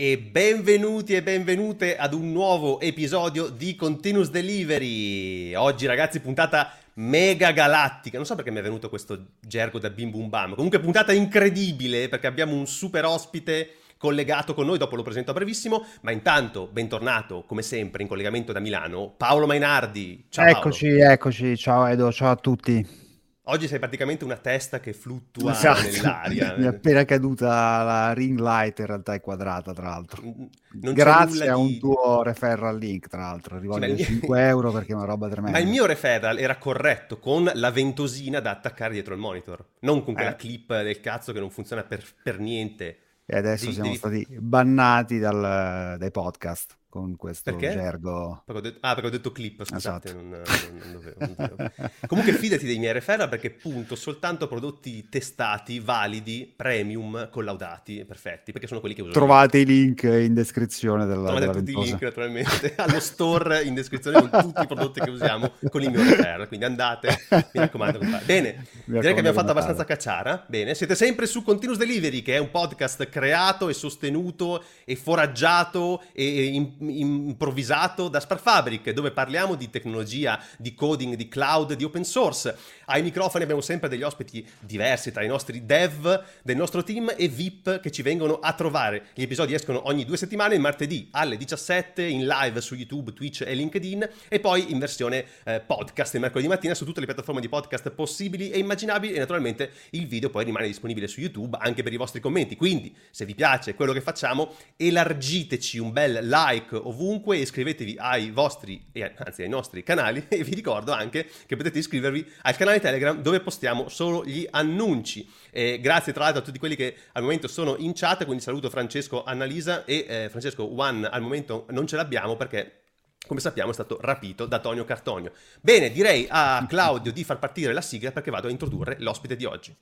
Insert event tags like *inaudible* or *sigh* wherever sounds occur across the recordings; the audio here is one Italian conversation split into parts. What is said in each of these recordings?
E benvenuti e benvenute ad un nuovo episodio di Continuous Delivery. Oggi ragazzi puntata mega galattica, non so perché mi è venuto questo gergo da bim bum bam, comunque puntata incredibile perché abbiamo un super ospite collegato con noi, dopo lo presento a brevissimo, ma intanto bentornato come sempre in collegamento da Milano, Paolo Mainardi. Ciao eccoci, Paolo. eccoci, ciao Edo, ciao a tutti. Oggi sei praticamente una testa che fluttua esatto. nell'aria. Mi è appena caduta la ring light, in realtà è quadrata, tra l'altro. Non Grazie a un tuo referral link, tra l'altro. Rivolgo sì, 5 mio... *laughs* euro perché è una roba tremenda. Ma il mio referral era corretto con la ventosina da attaccare dietro il monitor, non con quella eh. clip del cazzo che non funziona per, per niente. E adesso devi, siamo devi... stati bannati dal, dai podcast con questo perché? gergo. Perché detto, ah, perché ho detto clip, scusate, esatto. non, non, dovevo, non. Comunque fidati dei miei referral perché punto soltanto prodotti testati, validi, premium, collaudati, perfetti, perché sono quelli che uso. Trovate i link in descrizione della Trovate della tutti i link naturalmente *laughs* allo store in descrizione con tutti i prodotti che usiamo con il mio referral, quindi andate, mi raccomando. Bene, mi direi che abbiamo fatto abbastanza cacciara, bene, siete sempre su Continuous Delivery che è un podcast creato e sostenuto e foraggiato e in improvvisato da Sparfabric, dove parliamo di tecnologia, di coding, di cloud, di open source. Ai microfoni abbiamo sempre degli ospiti diversi tra i nostri dev del nostro team e VIP che ci vengono a trovare. Gli episodi escono ogni due settimane, il martedì alle 17 in live su YouTube, Twitch e LinkedIn e poi in versione eh, podcast il mercoledì mattina su tutte le piattaforme di podcast possibili e immaginabili e naturalmente il video poi rimane disponibile su YouTube anche per i vostri commenti. Quindi se vi piace quello che facciamo elargiteci un bel like ovunque, iscrivetevi ai vostri, anzi ai nostri canali *laughs* e vi ricordo anche che potete iscrivervi al canale Telegram dove postiamo solo gli annunci. E grazie tra l'altro a tutti quelli che al momento sono in chat, quindi saluto Francesco, Annalisa e eh, Francesco One al momento non ce l'abbiamo perché come sappiamo è stato rapito da Tonio Cartonio. Bene, direi a Claudio di far partire la sigla perché vado a introdurre l'ospite di oggi.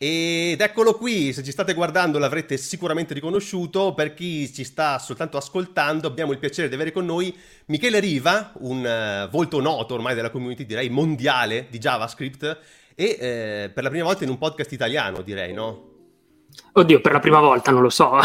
Ed eccolo qui, se ci state guardando l'avrete sicuramente riconosciuto, per chi ci sta soltanto ascoltando abbiamo il piacere di avere con noi Michele Riva, un uh, volto noto ormai della community direi mondiale di JavaScript e eh, per la prima volta in un podcast italiano direi, no? Oddio, per la prima volta non lo so.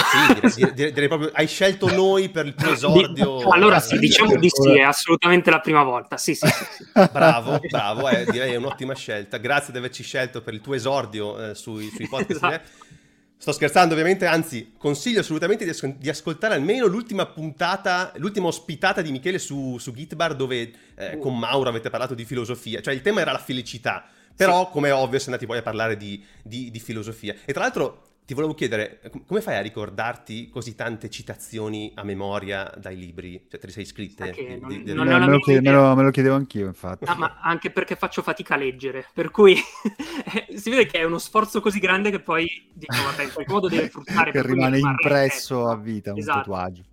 Sì, direi, *laughs* direi, proprio, hai scelto noi per il tuo esordio. allora sì, diciamo di sì, è assolutamente la prima volta. Sì, sì, sì, sì. Bravo, bravo, eh, direi è un'ottima scelta. Grazie di averci scelto per il tuo esordio eh, sui, sui, podcast. Esatto. Sto scherzando ovviamente, anzi consiglio assolutamente di, di, ascoltare almeno l'ultima puntata, l'ultima ospitata di Michele su, su Gitbar dove eh, con Mauro avete parlato di filosofia, cioè il tema era la felicità, però come è ovvio siete andati poi a parlare di, di, di filosofia. E tra l'altro ti volevo chiedere, come fai a ricordarti così tante citazioni a memoria dai libri? Cioè, te le sei scritte? Di, non, di, non me, lo chiede, me, lo, me, lo chiedevo anch'io, infatti. No, ma anche perché faccio fatica a leggere, per cui *laughs* si vede che è uno sforzo così grande che poi dico, vabbè, in qualche modo deve fruttare. *laughs* che rimane impresso a vita, un esatto. tatuaggio.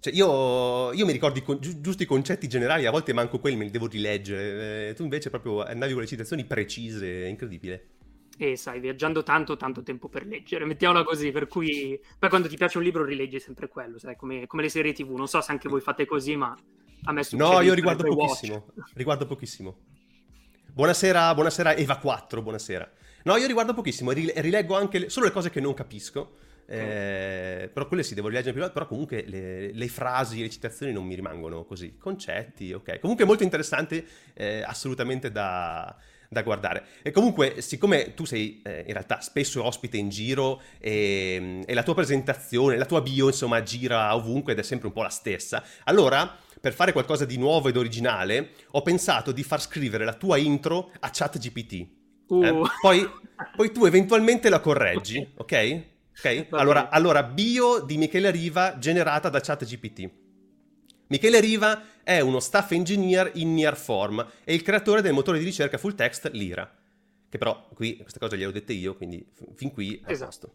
Cioè, io, io, mi ricordo i, gi- giusto i concetti generali, a volte manco quelli me li devo rileggere. Eh, tu invece proprio andavi con le citazioni precise, è incredibile e sai, viaggiando tanto, tanto tempo per leggere, mettiamola così, per cui poi quando ti piace un libro rileggi sempre quello, sai, come, come le serie tv, non so se anche voi fate così, ma a me succede. No, io riguardo pochissimo, watch. riguardo pochissimo. Buonasera, buonasera Eva 4, buonasera. No, io riguardo pochissimo, rileggo anche le, solo le cose che non capisco, eh, però quelle sì, devo rileggere prima, però comunque le, le, frasi, le citazioni non mi rimangono così. Concetti, ok. Comunque molto interessante, eh, assolutamente da da guardare. E comunque, siccome tu sei eh, in realtà spesso ospite in giro e, e, la tua presentazione, la tua bio, insomma, gira ovunque ed è sempre un po' la stessa, allora, per fare qualcosa di nuovo ed originale, ho pensato di far scrivere la tua intro a ChatGPT. Uh. Eh? Poi, poi, tu eventualmente la correggi, *laughs* ok? Ok? Allora, allora, bio di Michele Riva generata da ChatGPT. Michele Riva è uno staff engineer in near form e il creatore del motore di ricerca full text Lira. Che però qui queste cose le ho dette io, quindi fin qui è esatto.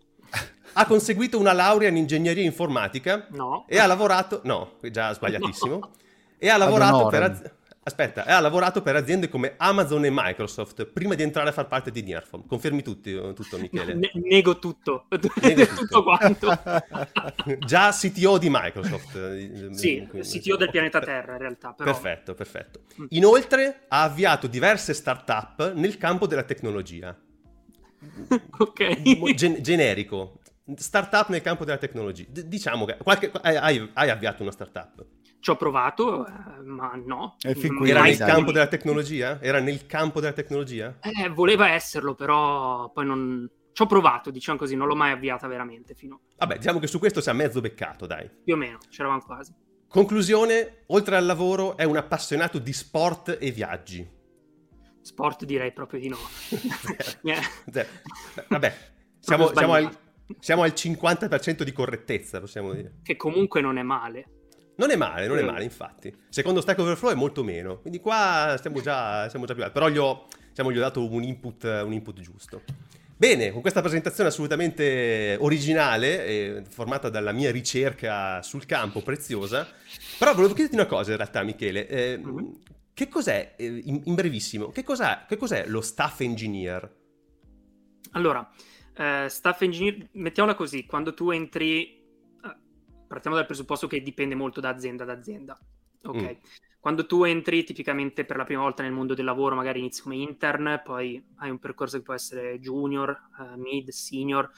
Ha conseguito una laurea in ingegneria informatica no. e ha lavorato... No, già sbagliatissimo. *laughs* No. E ha lavorato per... Az... Aspetta, ha lavorato per aziende come Amazon e Microsoft prima di entrare a far parte di Nearform. Confermi tutti, tutto, Michele? Ne- nego tutto. Nego *laughs* tutto. tutto quanto. *laughs* Già CTO di Microsoft. Eh, sì, Quindi, CTO del pianeta Terra in realtà. Però... Perfetto, perfetto. Mm. Inoltre ha avviato diverse start-up nel campo della tecnologia. *laughs* ok. Gen- generico. Startup nel campo della tecnologia. D- diciamo che qualche... hai, hai avviato una startup. Ci ho provato, eh, ma no. Era nel campo della tecnologia? Era nel campo della tecnologia? Eh, voleva esserlo, però poi non... Ci ho provato, diciamo così, non l'ho mai avviata veramente fino... Vabbè, diciamo che su questo si è mezzo beccato, dai. Più o meno, c'eravamo quasi. Conclusione, oltre al lavoro è un appassionato di sport e viaggi. Sport direi proprio di no. *laughs* Vabbè, siamo, siamo, al, siamo al 50% di correttezza, possiamo dire. Che comunque non è male. Non è male, non è male, infatti. Secondo Stack Overflow è molto meno. Quindi qua stiamo già, stiamo già più alti. Però gli ho, diciamo, gli ho dato un input, un input, giusto. Bene, con questa presentazione assolutamente originale, eh, formata dalla mia ricerca sul campo, preziosa. Però volevo chiederti una cosa in realtà, Michele. Eh, mm-hmm. Che cos'è, eh, in, in, brevissimo, che cos'è, che cos'è lo staff engineer? Allora, eh, staff engineer, mettiamola così, quando tu entri partiamo dal presupposto che dipende molto da azienda ad azienda. Ok. Mm. Quando tu entri tipicamente per la prima volta nel mondo del lavoro, magari inizi come intern, poi hai un percorso che può essere junior, uh, mid, senior.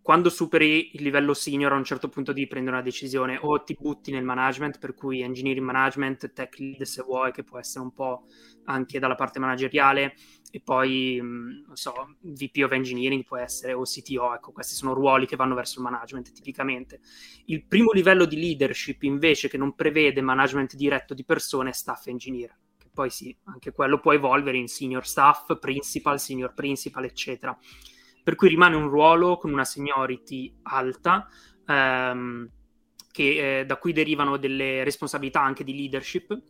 Quando superi il livello senior, a un certo punto devi prendere una decisione o ti butti nel management, per cui engineering management, tech lead se vuoi, che può essere un po' anche dalla parte manageriale, e poi, mm, non so, VP of Engineering può essere o CTO, ecco, questi sono ruoli che vanno verso il management tipicamente. Il primo livello di leadership invece che non prevede management diretto di persone è staff engineer, che poi sì, anche quello può evolvere in senior staff, principal, senior principal, eccetera. Per cui rimane un ruolo con una seniority alta, ehm, che, eh, da cui derivano delle responsabilità anche di leadership,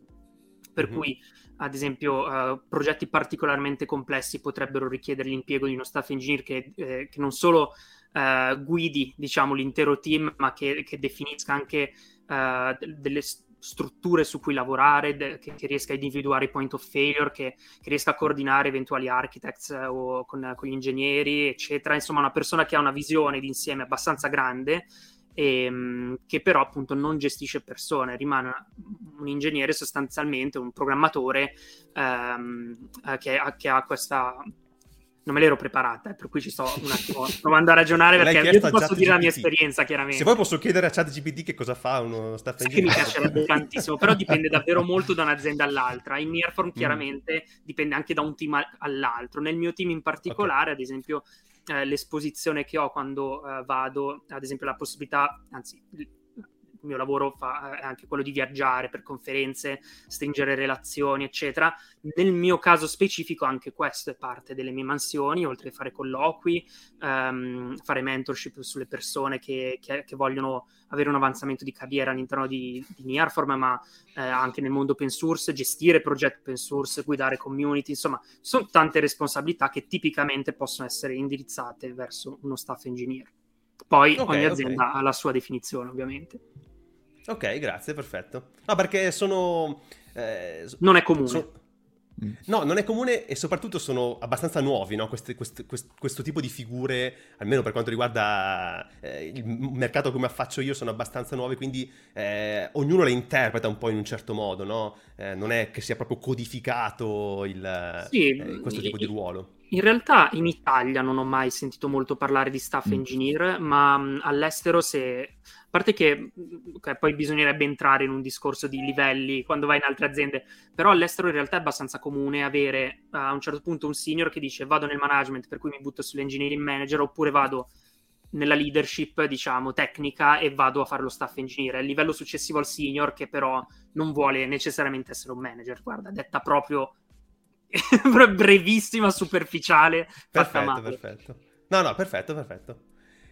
per mm-hmm. cui ad esempio uh, progetti particolarmente complessi potrebbero richiedere l'impiego di uno staff engineer che, eh, che non solo uh, guidi diciamo, l'intero team ma che, che definisca anche uh, delle strutture su cui lavorare, de- che, che, riesca a individuare i point of failure, che, riesca a coordinare eventuali architects o con, con gli ingegneri eccetera, insomma una persona che ha una visione d'insieme abbastanza grande ehm, che però appunto non gestisce persone, rimane un ingegnere sostanzialmente, un programmatore ehm, eh, che, che, ha questa... Non me l'ero preparata, eh, per cui ci sto un attimo *laughs* provando a ragionare perché io posso dire la mia esperienza chiaramente. Se vuoi posso chiedere a ChatGPT che cosa fa uno staff engineer. Che mi piacerebbe tantissimo, però dipende davvero *laughs* molto da un'azienda all'altra. In Nearform mm. chiaramente mm. dipende anche da un team all'altro. Nel mio team in particolare, okay. ad esempio, eh, l'esposizione che ho quando eh, vado, ad esempio la possibilità, anzi il mio lavoro fa, è anche quello di viaggiare per conferenze, stringere relazioni, eccetera. Nel mio caso specifico anche questo è parte delle mie mansioni, oltre a fare colloqui, um, fare mentorship sulle persone che, che, che, vogliono avere un avanzamento di carriera all'interno di, di Nearform, ma eh, anche nel mondo open source, gestire progetti open source, guidare community, insomma, sono tante responsabilità che tipicamente possono essere indirizzate verso uno staff engineer. Poi okay, ogni azienda okay. ha la sua definizione, ovviamente. Ok, grazie, perfetto. No, perché sono... Eh, non è comune. So, Mm. No, non è comune e soprattutto sono abbastanza nuovi no? queste, queste, quest, questo tipo di figure, almeno per quanto riguarda eh, il mercato come affaccio io, sono abbastanza nuovi, quindi eh, ognuno le interpreta un po' in un certo modo, no? eh, non è che sia proprio codificato il, sì, eh, questo tipo di ruolo. In realtà in Italia non ho mai sentito molto parlare di staff mm. engineer, ma mh, all'estero se parte che okay, poi bisognerebbe entrare in un discorso di livelli quando vai in altre aziende, però all'estero in realtà è abbastanza comune avere uh, a un certo punto un senior che dice vado nel management per cui mi butto sull'engineering manager oppure vado nella leadership, diciamo, tecnica e vado a fare lo staff engineer. È il livello successivo al senior che però non vuole necessariamente essere un manager, guarda, detta proprio *laughs* brevissima, superficiale. Perfetto, perfetto. No, no, perfetto, perfetto.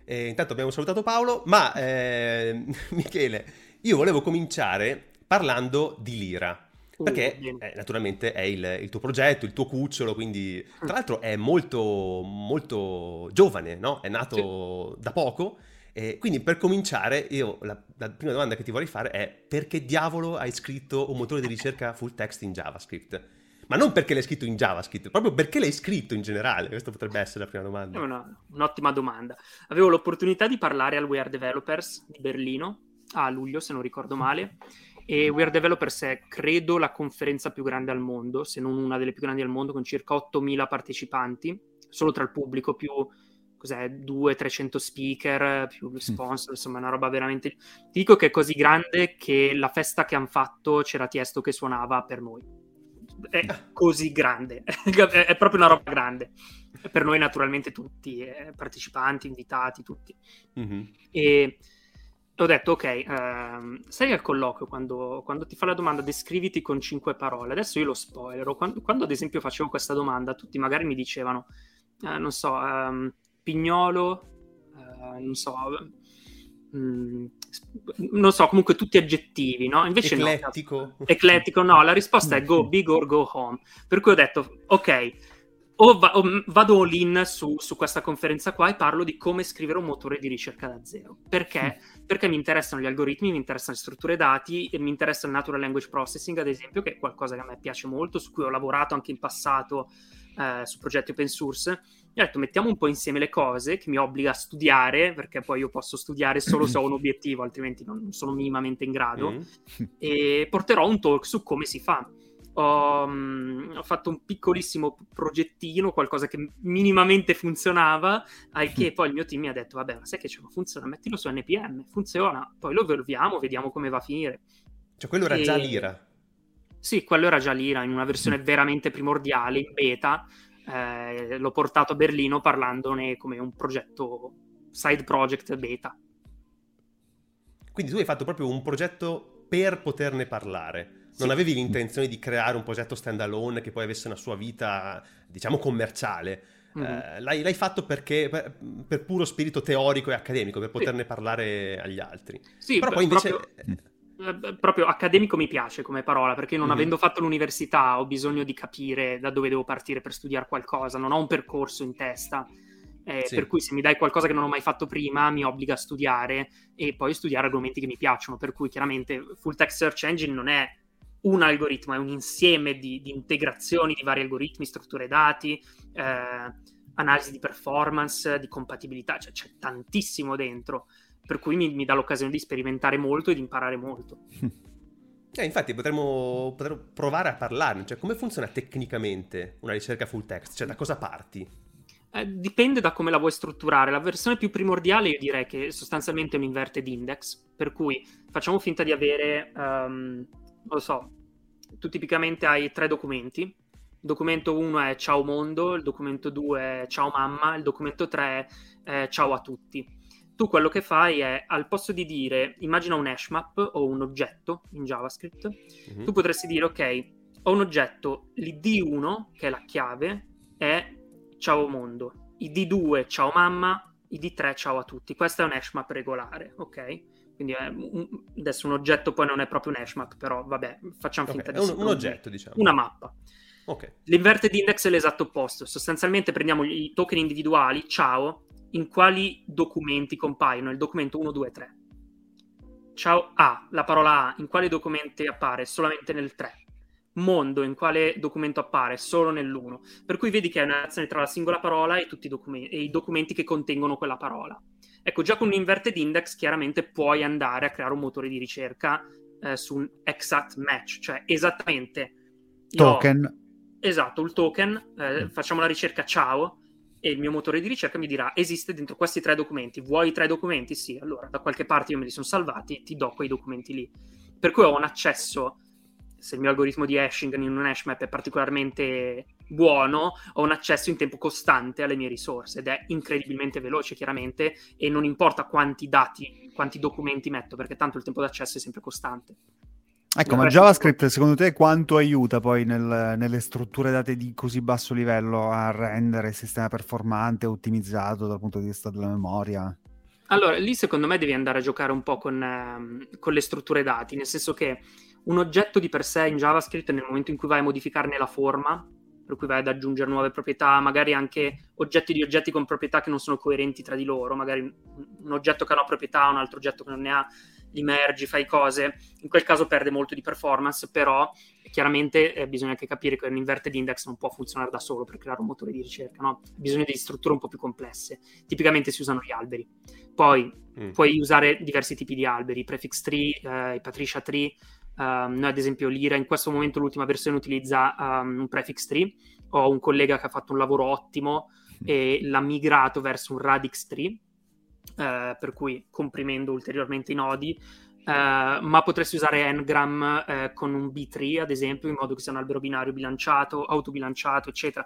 E intanto abbiamo salutato Paolo, ma eh, *laughs* Michele, io volevo cominciare parlando di Lira. Uh, perché eh, naturalmente è il, il, tuo progetto, il tuo cucciolo, quindi tra l'altro è molto, molto giovane, no? È nato sì. da poco Eh, quindi per cominciare, io la, la, prima domanda che ti vorrei fare è perché diavolo hai scritto un motore di ricerca full text in JavaScript? Ma non perché l'hai scritto in JavaScript, proprio perché l'hai scritto in generale. Questa potrebbe essere la prima domanda. È una, un'ottima domanda. Avevo l'opportunità di parlare al We Are Developers di Berlino a luglio, se non ricordo male. E We Are Developers è, credo, la conferenza più grande al mondo, se non una delle più grandi al mondo, con circa 8.000 partecipanti, solo tra il pubblico, più cos'è, 200-300 speaker, più sponsor, mm. insomma, una roba veramente... Ti dico che è così grande che la festa che hanno fatto c'era Tiesto che suonava per noi. È così grande, *laughs* è proprio una roba grande. Per noi naturalmente tutti, eh, partecipanti, invitati, tutti. Mm-hmm. E ho detto, ok, ehm, sei al colloquio quando, quando, ti fa la domanda descriviti con cinque parole. Adesso io lo spoilerò. Quando, quando ad esempio facevo questa domanda, tutti magari mi dicevano, eh, non so, ehm, Pignolo, eh, non so, mh, mm, non so, comunque tutti aggettivi, no? Invece Eclettico. no. Eclettico, no, la risposta è go big or go home. Per cui ho detto, ok, o, va- o vado all in su, su, questa conferenza qua e parlo di come scrivere un motore di ricerca da zero. Perché? Mm. Perché mi interessano gli algoritmi, mi interessano le strutture dati e mi interessa il natural language processing, ad esempio, che è qualcosa che a me piace molto, su cui ho lavorato anche in passato eh, su progetti open source ho detto mettiamo un po' insieme le cose che mi obbliga a studiare, perché poi io posso studiare solo se ho un *clears throat* obiettivo, altrimenti non sono minimamente in grado, mm. e porterò un talk su come si fa. Ho, um, ho, fatto un piccolissimo progettino, qualcosa che minimamente funzionava, al che *laughs* poi il mio team mi ha detto, vabbè, ma sai che c'è, funziona, mettilo su NPM, funziona, poi lo evolviamo, vediamo come va a finire. Cioè quello era e... già l'ira? Sì, quello era già l'ira, in una versione veramente primordiale, in beta, eh, l'ho portato a Berlino parlandone come un progetto, side project beta. Quindi tu hai fatto proprio un progetto per poterne parlare. Non sì. avevi l'intenzione di creare un progetto standalone che poi avesse una sua vita, diciamo, commerciale. Mm-hmm. Eh, l'hai, l'hai, fatto perché, per, per, puro spirito teorico e accademico, per poterne sì. parlare agli altri. Sì, però poi invece... Proprio eh, proprio accademico mi piace come parola, perché non mm. avendo fatto l'università ho bisogno di capire da dove devo partire per studiare qualcosa, non ho un percorso in testa. Eh, sì. Per cui se mi dai qualcosa che non ho mai fatto prima, mi obbliga a studiare e poi studiare argomenti che mi piacciono. Per cui chiaramente Full Text Search Engine non è un algoritmo, è un insieme di, di integrazioni di vari algoritmi, strutture dati, eh, analisi di performance, di compatibilità, cioè c'è tantissimo dentro per cui mi, mi dà l'occasione di sperimentare molto e di imparare molto. *laughs* Eh, infatti potremmo, potremmo, provare a parlarne, cioè come funziona tecnicamente una ricerca full text, cioè da cosa parti? Eh, dipende da come la vuoi strutturare. La versione più primordiale io direi che sostanzialmente è un inverted index, per cui facciamo finta di avere, um, non lo so, tu tipicamente hai tre documenti. Il documento 1 è ciao mondo, il documento 2 è ciao mamma, il documento 3 è ciao a tutti tu quello che fai è al posto di dire immagina un hash map o un oggetto in JavaScript, mm-hmm. tu potresti dire ok, ho un oggetto, l'id1 che è la chiave è ciao mondo, id2 ciao mamma, id3 ciao a tutti. Questo è un hash map regolare, ok? Quindi un, adesso un oggetto poi non è proprio un hash map, però vabbè, facciamo finta okay, di un, un oggetto, diciamo. Una mappa. Okay. L'inverted index è l'esatto opposto. Sostanzialmente prendiamo i token individuali, ciao, in quali documenti compaiono il documento 1, 2, 3. Ciao A, la parola A, in quali documenti appare? Solamente nel 3. Mondo, in quale documento appare? Solo nell'1. Per cui vedi che è una relazione tra la singola parola e, tutti i, document- e i documenti che contengono quella parola. Ecco, già con un inverted index chiaramente puoi andare a creare un motore di ricerca eh, su un exact match, cioè esattamente... Token. Ho... Esatto, il token, eh, mm. facciamo la ricerca ciao, e il mio motore di ricerca mi dirà esiste dentro questi tre documenti, vuoi i tre documenti? Sì, allora da qualche parte io me li sono salvati, ti do quei documenti lì. Per cui ho un accesso, se il mio algoritmo di hashing in un hash map è particolarmente buono, ho un accesso in tempo costante alle mie risorse ed è incredibilmente veloce chiaramente e non importa quanti dati, quanti documenti metto perché tanto il tempo d'accesso è sempre costante. Ecco, ma JavaScript secondo te quanto aiuta poi nel, nelle strutture date di così basso livello a rendere il sistema performante, ottimizzato dal punto di vista della memoria? Allora, lì secondo me devi andare a giocare un po' con, eh, con le strutture dati, nel senso che un oggetto di per sé in JavaScript nel momento in cui vai a modificarne la forma per cui vai ad aggiungere nuove proprietà, magari anche oggetti di oggetti con proprietà che non sono coerenti tra di loro, magari un oggetto che ha una proprietà, un altro oggetto che non ne ha, li mergi, fai cose, in quel caso perde molto di performance, però chiaramente eh, bisogna anche capire che un inverted index non può funzionare da solo per creare un motore di ricerca, no? bisogna di strutture un po' più complesse, tipicamente si usano gli alberi. Poi mm. puoi usare diversi tipi di alberi, prefix tree, eh, Patricia tree, Um, noi ad esempio Lira in questo momento l'ultima versione utilizza um, un prefix tree, ho un collega che ha fatto un lavoro ottimo e l'ha migrato verso un radix tree, uh, per cui comprimendo ulteriormente i nodi, uh, ma potresti usare Ngram uh, con un B-tree ad esempio, in modo che sia un albero binario bilanciato, autobilanciato, eccetera.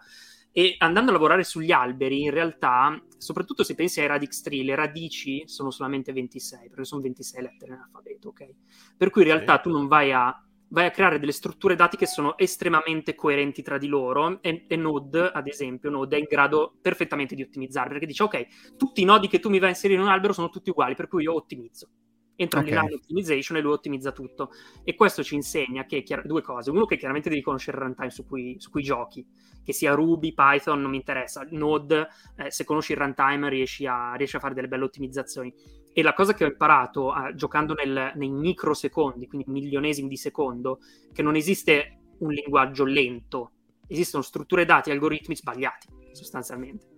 E andando a lavorare sugli alberi, in realtà, soprattutto se pensi ai radix tree, le radici sono solamente 26, perché sono 26 lettere in alfabeto, ok? Per cui in realtà tu non vai a, vai a creare delle strutture dati che sono estremamente coerenti tra di loro e, e, Node, ad esempio, Node è in grado perfettamente di ottimizzare, perché dice, ok, tutti i nodi che tu mi vai a inserire in un albero sono tutti uguali, per cui io ottimizzo entra okay. line optimization e lui ottimizza tutto. E questo ci insegna che chiar- due cose. Uno, che chiaramente devi conoscere il runtime su cui, su cui giochi, che sia Ruby, Python, non mi interessa. Node, eh, se conosci il runtime riesci a, riesci a, fare delle belle ottimizzazioni. E la cosa che ho imparato uh, giocando nel, nei microsecondi, quindi milionesimi di secondo, che non esiste un linguaggio lento, esistono strutture dati e algoritmi sbagliati, sostanzialmente.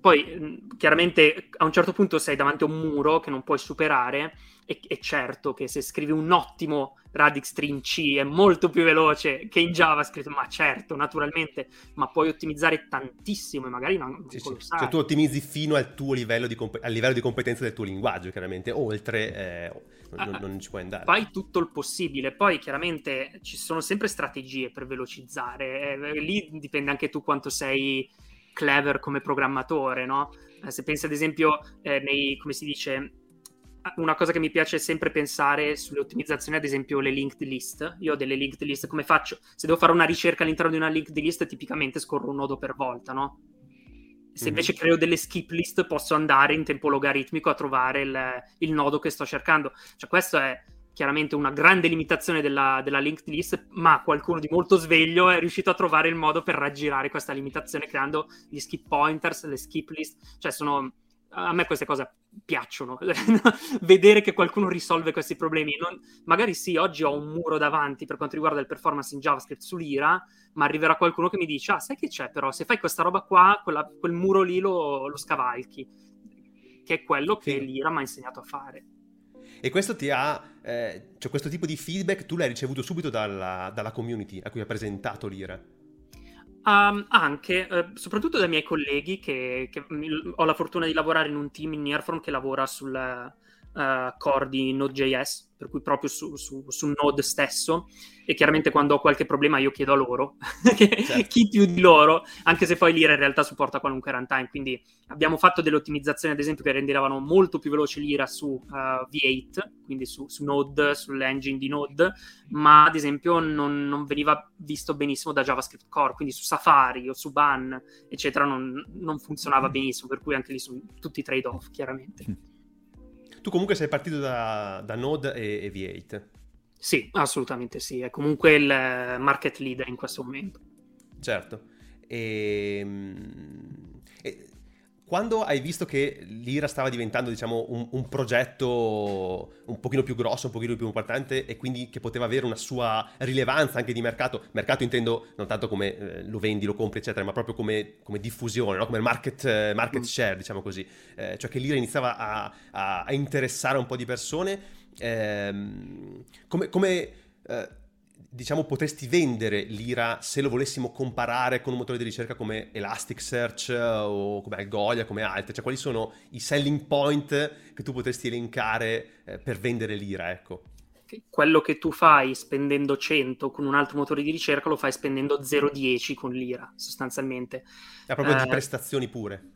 Poi chiaramente a un certo punto sei davanti a un muro che non puoi superare e è certo che se scrivi un ottimo radix string C è molto più veloce che in JavaScript, ma certo, naturalmente, ma puoi ottimizzare tantissimo e magari non sì, sì. Cioè tu ottimizzi fino al tuo livello di, comp- al livello di competenza del tuo linguaggio, chiaramente, oltre eh, non, ah, non, ci puoi andare. Fai tutto il possibile, poi chiaramente ci sono sempre strategie per velocizzare, eh, lì dipende anche tu quanto sei clever come programmatore, no? Eh, se pensi ad esempio eh, nei, come si dice, una cosa che mi piace sempre pensare sulle ottimizzazioni, ad esempio le linked list. Io ho delle linked list, come faccio? Se devo fare una ricerca all'interno di una linked list, tipicamente scorro un nodo per volta, no? Se invece creo delle skip list, posso andare in tempo logaritmico a trovare il, il nodo che sto cercando. Cioè, questo è chiaramente una grande limitazione della, della linked list, ma qualcuno di molto sveglio è riuscito a trovare il modo per raggirare questa limitazione creando gli skip pointers, le skip list, cioè sono a me queste cose piacciono, *laughs* vedere che qualcuno risolve questi problemi. Non, magari sì, oggi ho un muro davanti per quanto riguarda il performance in JavaScript su Lira, ma arriverà qualcuno che mi dice, ah, sai che c'è però, se fai questa roba qua, quella, quel muro lì lo, lo, scavalchi, che è quello che sì. Lira mi ha insegnato a fare. E questo ti ha, eh, cioè questo tipo di feedback tu l'hai ricevuto subito dalla, dalla community a cui ha presentato l'IRA? Um, anche, eh, soprattutto dai miei colleghi che, che, ho la fortuna di lavorare in un team in Nearform che lavora sul uh, core di Node.js, per cui proprio su, su, su, Node stesso e chiaramente quando ho qualche problema io chiedo a loro, *laughs* certo. chi più di loro, anche se poi l'IRA in realtà supporta qualunque runtime, quindi abbiamo fatto delle ottimizzazioni ad esempio che rendevano molto più veloce l'IRA su uh, V8, quindi su, su, Node, sull'engine di Node, ma ad esempio non, non, veniva visto benissimo da JavaScript Core, quindi su Safari o su Ban, eccetera, non, non funzionava mm. benissimo, per cui anche lì sono tutti trade-off, chiaramente. Tu comunque sei partito da, da Node e, e V8. Sì, assolutamente sì, è comunque il market leader in questo momento. Certo. E, ehm, e quando hai visto che l'IRA stava diventando, diciamo, un, un, progetto un pochino più grosso, un pochino più importante e quindi che poteva avere una sua rilevanza anche di mercato, mercato intendo non tanto come eh, lo vendi, lo compri, eccetera, ma proprio come, come diffusione, no? come market, eh, market, mm. share, diciamo così, eh, cioè che l'IRA iniziava a, a, a interessare un po' di persone ehm, come, come eh, diciamo potresti vendere l'IRA se lo volessimo comparare con un motore di ricerca come Elasticsearch o come Algolia, come altri? Cioè quali sono i selling point che tu potresti elencare eh, per vendere l'IRA, ecco? Quello che tu fai spendendo 100 con un altro motore di ricerca lo fai spendendo 0,10 con l'IRA, sostanzialmente. È proprio eh, di prestazioni pure?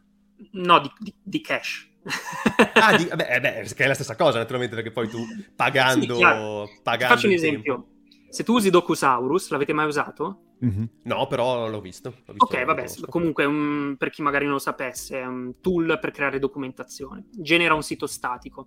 No, di, di, di cash ah, di, beh, beh, che è la stessa cosa naturalmente perché poi tu pagando... Sì, pagando faccio un esempio. Tempo. Se tu usi Docusaurus, l'avete mai usato? Mm-hmm. No, però l'ho visto. L'ho visto ok, vabbè, comunque um, per chi magari non lo sapesse, è un tool per creare documentazione. Genera un sito statico.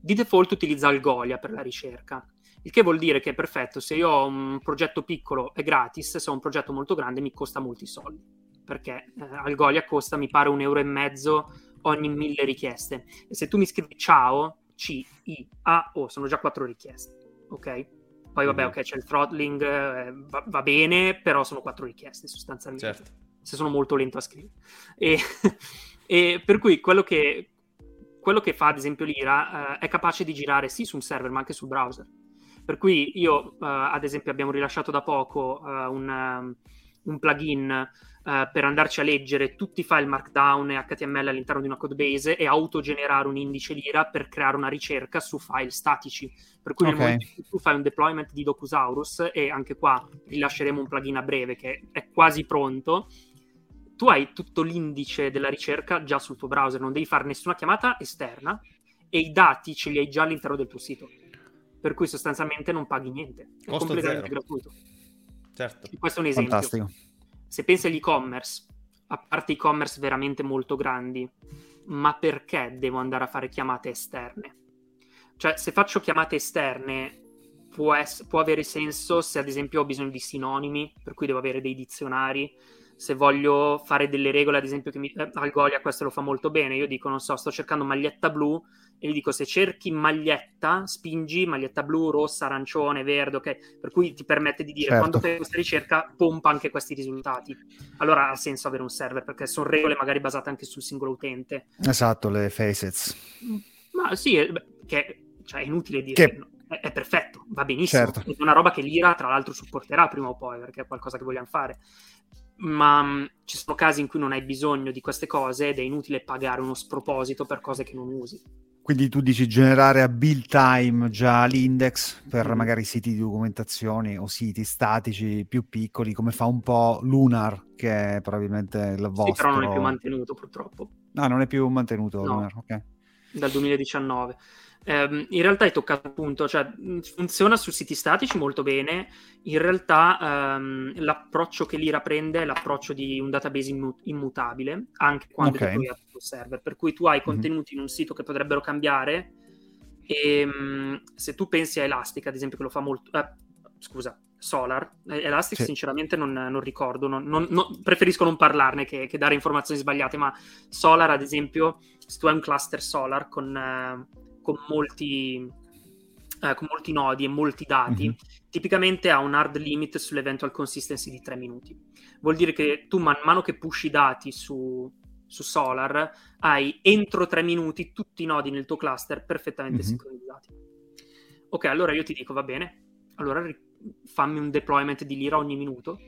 Di default utilizza Algolia per la ricerca. Il che vuol dire che è perfetto, se io ho un progetto piccolo è gratis, se ho un progetto molto grande mi costa molti soldi, perché eh, Algolia costa, mi pare, un euro e mezzo ogni mille richieste. E se tu mi scrivi ciao, C, I, A, O, sono già quattro richieste, ok? Poi vabbè, ok, c'è il throttling, eh, va, va, bene, però sono quattro richieste sostanzialmente. Certo. Se sono molto lento a scrivere. E, *laughs* e per cui quello che, quello che, fa, ad esempio, l'IRA eh, è capace di girare sì su un server, ma anche sul browser. Per cui io, eh, ad esempio, abbiamo rilasciato da poco eh, un, um, un plugin uh, per andarci a leggere tutti i file Markdown e HTML all'interno di una codebase e autogenerare un indice Lira per creare una ricerca su file statici. Per cui okay. nel momento in cui tu fai un deployment di Docusaurus, e anche qua rilasceremo un plugin a breve che è quasi pronto, tu hai tutto l'indice della ricerca già sul tuo browser, non devi fare nessuna chiamata esterna e i dati ce li hai già all'interno del tuo sito. Per cui sostanzialmente non paghi niente, è Costo completamente zero. gratuito. Certo. E questo è un esempio. Fantastico se pensi all'e-commerce, a parte e-commerce veramente molto grandi, ma perché devo andare a fare chiamate esterne? Cioè, se faccio chiamate esterne, può, ess- può avere senso se ad esempio ho bisogno di sinonimi, per cui devo avere dei dizionari, se voglio fare delle regole, ad esempio, che mi... eh, Algolia questo lo fa molto bene. Io dico, non so, sto cercando maglietta blu e gli dico se cerchi maglietta, spingi maglietta blu, rossa, arancione, verde, ok? Per cui ti permette di dire certo. quando fai questa ricerca, pompa anche questi risultati. Allora ha senso avere un server perché sono regole magari basate anche sul singolo utente. Esatto, le facets. Ma sì, è, che, cioè, è inutile dire. Che... È, è perfetto, va benissimo. Certo. È una roba che l'IRA, tra l'altro, supporterà prima o poi perché è qualcosa che vogliamo fare ma mm, ci sono casi in cui non hai bisogno di queste cose ed è inutile pagare uno sproposito per cose che non usi. Quindi tu dici generare a build time già l'index per mm. magari siti di documentazione o siti statici più piccoli, come fa un po' Lunar, che è probabilmente il vostro. Sì, però non è più mantenuto purtroppo. No, non è più mantenuto no. Lunar, ok. Dal 2019. Um, in realtà hai toccato un punto, cioè funziona su siti statici molto bene, in realtà um, l'approccio che l'IRA prende è l'approccio di un database immu- immutabile, anche quando okay. deployato sul server, per cui tu hai mhm. contenuti mm-hmm. in un sito che potrebbero cambiare e um, se tu pensi a Elastic, ad esempio, che lo fa molto... Eh, scusa, Solar, eh, Elastic sì. sinceramente non, non ricordo, non, non, preferisco non parlarne che, che, dare informazioni sbagliate, ma Solar ad esempio, se tu hai un cluster Solar con... Eh, con molti, eh, con molti nodi e molti dati, mm-hmm. tipicamente ha un hard limit sull'eventual consistency di 3 minuti. Vuol dire che tu man mano che pushi i dati su, su Solar hai entro 3 minuti tutti i nodi nel tuo cluster perfettamente mm-hmm. sincronizzati. Ok, allora io ti dico va bene, allora fammi un deployment di Lira ogni minuto,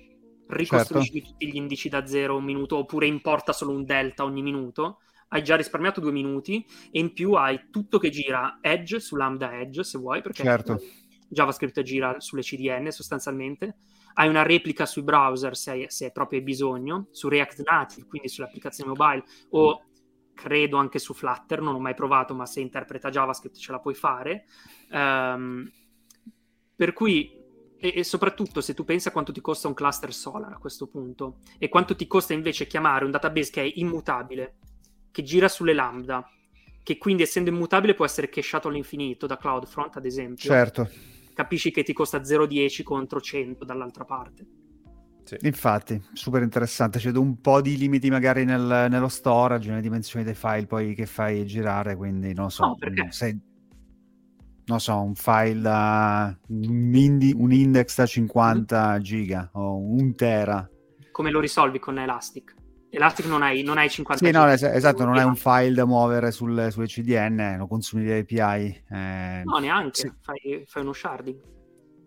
ricostruisci certo. tutti gli indici da zero un minuto oppure importa solo un delta ogni minuto hai già risparmiato due minuti e in più hai tutto che gira Edge su Lambda Edge se vuoi, perché certo. JavaScript gira sulle CDN sostanzialmente. Hai una replica sui browser se, hai, se proprio hai bisogno, su React Native, quindi sulle applicazioni mobile, o credo anche su Flutter, non ho mai provato, ma se interpreta JavaScript ce la puoi fare. Um, per cui, e, e, soprattutto se tu pensi a quanto ti costa un cluster Solar a questo punto, e quanto ti costa invece chiamare un database che è immutabile, che gira sulle lambda, che quindi essendo immutabile può essere cacheato all'infinito da CloudFront, ad esempio. Certo. Capisci che ti costa 0,10 contro 100 dall'altra parte. Sì. Infatti, super interessante. C'è un po' di limiti magari nel, nello storage, nelle dimensioni dei file poi che fai girare, quindi non so. No, perché? Se, non so, un file da un, indi, un index da 50 mm. giga o un tera. Come lo risolvi con Elastic? Elastic non hai, non hai 50 Sì, no, es- esatto, non hai un file da muovere sul, sulle CDN, lo consumi le API. Eh... No, neanche, sì. fai, fai, uno sharding.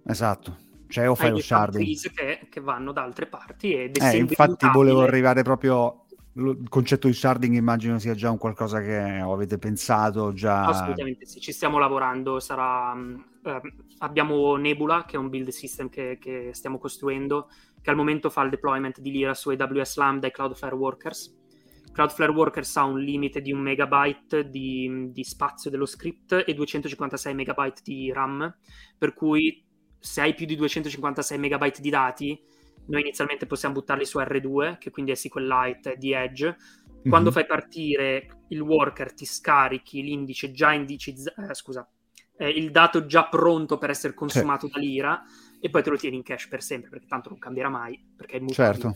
Esatto, cioè o fai lo sharding. Che, che vanno da altre parti ed eh, infatti volevo arrivare proprio il concetto di sharding immagino sia già un qualcosa che avete pensato già assolutamente sì ci stiamo lavorando sarà eh, abbiamo Nebula che è un build system che, che stiamo costruendo che al momento fa il deployment di Lira su AWS Lambda e Cloudflare Workers. Cloudflare Workers ha un limite di un megabyte di, di spazio dello script e 256 megabyte di RAM, per cui se hai più di 256 megabyte di dati, noi inizialmente possiamo buttarli su R2, che quindi è SQLite di Edge. Quando mm-hmm. fai partire il worker, ti scarichi l'indice già indicizzato, eh, scusa, eh, il dato già pronto per essere consumato sì. da Lira e poi te lo tieni in cache per sempre perché tanto non cambierà mai perché è. Certo.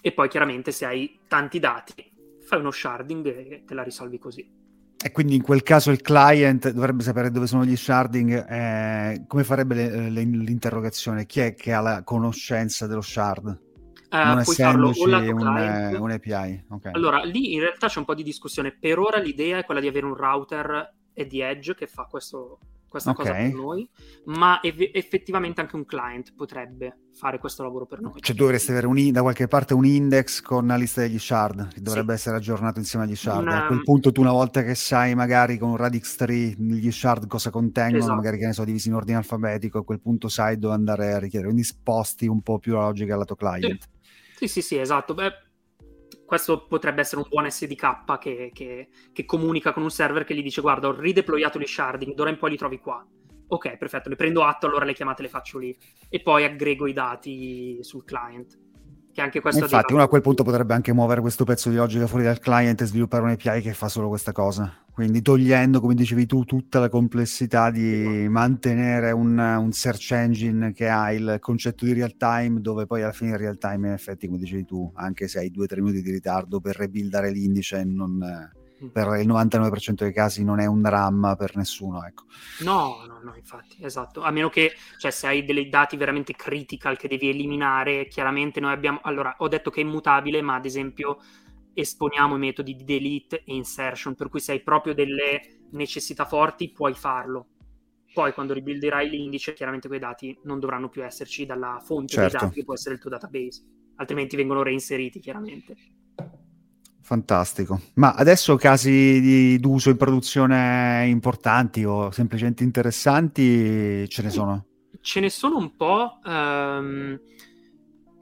E poi chiaramente se hai tanti dati fai uno sharding e te la risolvi così. E quindi in quel caso il client dovrebbe sapere dove sono gli sharding, eh, come farebbe le, le, l'interrogazione? Chi è che ha la conoscenza dello shard? Uh, non essendoci un, eh, un, API. Okay. Allora, lì in realtà c'è un po' di discussione. Per ora l'idea è quella di avere un router e di Edge che fa questo, questa okay. cosa per noi, ma ev- effettivamente anche un client potrebbe fare questo lavoro per noi. Cioè dovreste avere un, da qualche parte un index con la lista degli shard, che dovrebbe sì. essere aggiornato insieme agli shard. Una... A quel punto tu una volta che sai magari con radix tree gli shard cosa contengono, esatto. magari che ne so, divisi in ordine alfabetico, a quel punto sai dove andare a richiedere, quindi sposti un po' più la logica lato client. Sì, sì, sì, sì esatto. Beh, questo potrebbe essere un buon SDK che, che, che, comunica con un server che gli dice guarda ho rideployato gli sharding, d'ora in poi li trovi qua. Ok, perfetto, ne prendo atto, allora le chiamate le faccio lì. E poi aggrego i dati sul client. Che anche questo Infatti, uno a quel punto potrebbe anche muovere questo pezzo di logica fuori dal client e sviluppare un API che fa solo questa cosa. Quindi togliendo, come dicevi tu, tutta la complessità di mantenere un, un search engine che ha il concetto di real time, dove poi alla fine il real time, in effetti, come dicevi tu, anche se hai 2-3 minuti di ritardo per rebuildare l'indice, non per il 99% dei casi non è un dramma per nessuno. Ecco. No, no, no, infatti, esatto. A meno che, cioè, se hai dei dati veramente critical che devi eliminare, chiaramente noi abbiamo... Allora, ho detto che è immutabile, ma ad esempio esponiamo i metodi di delete e insertion, per cui se hai proprio delle necessità forti puoi farlo. Poi quando ribuilderai l'indice, chiaramente quei dati non dovranno più esserci dalla fonte certo. dei dati che può essere il tuo database, altrimenti vengono reinseriti chiaramente. Fantastico. Ma adesso casi di, d'uso in produzione importanti o semplicemente interessanti ce ne sono? Ce ne sono un po'. Um,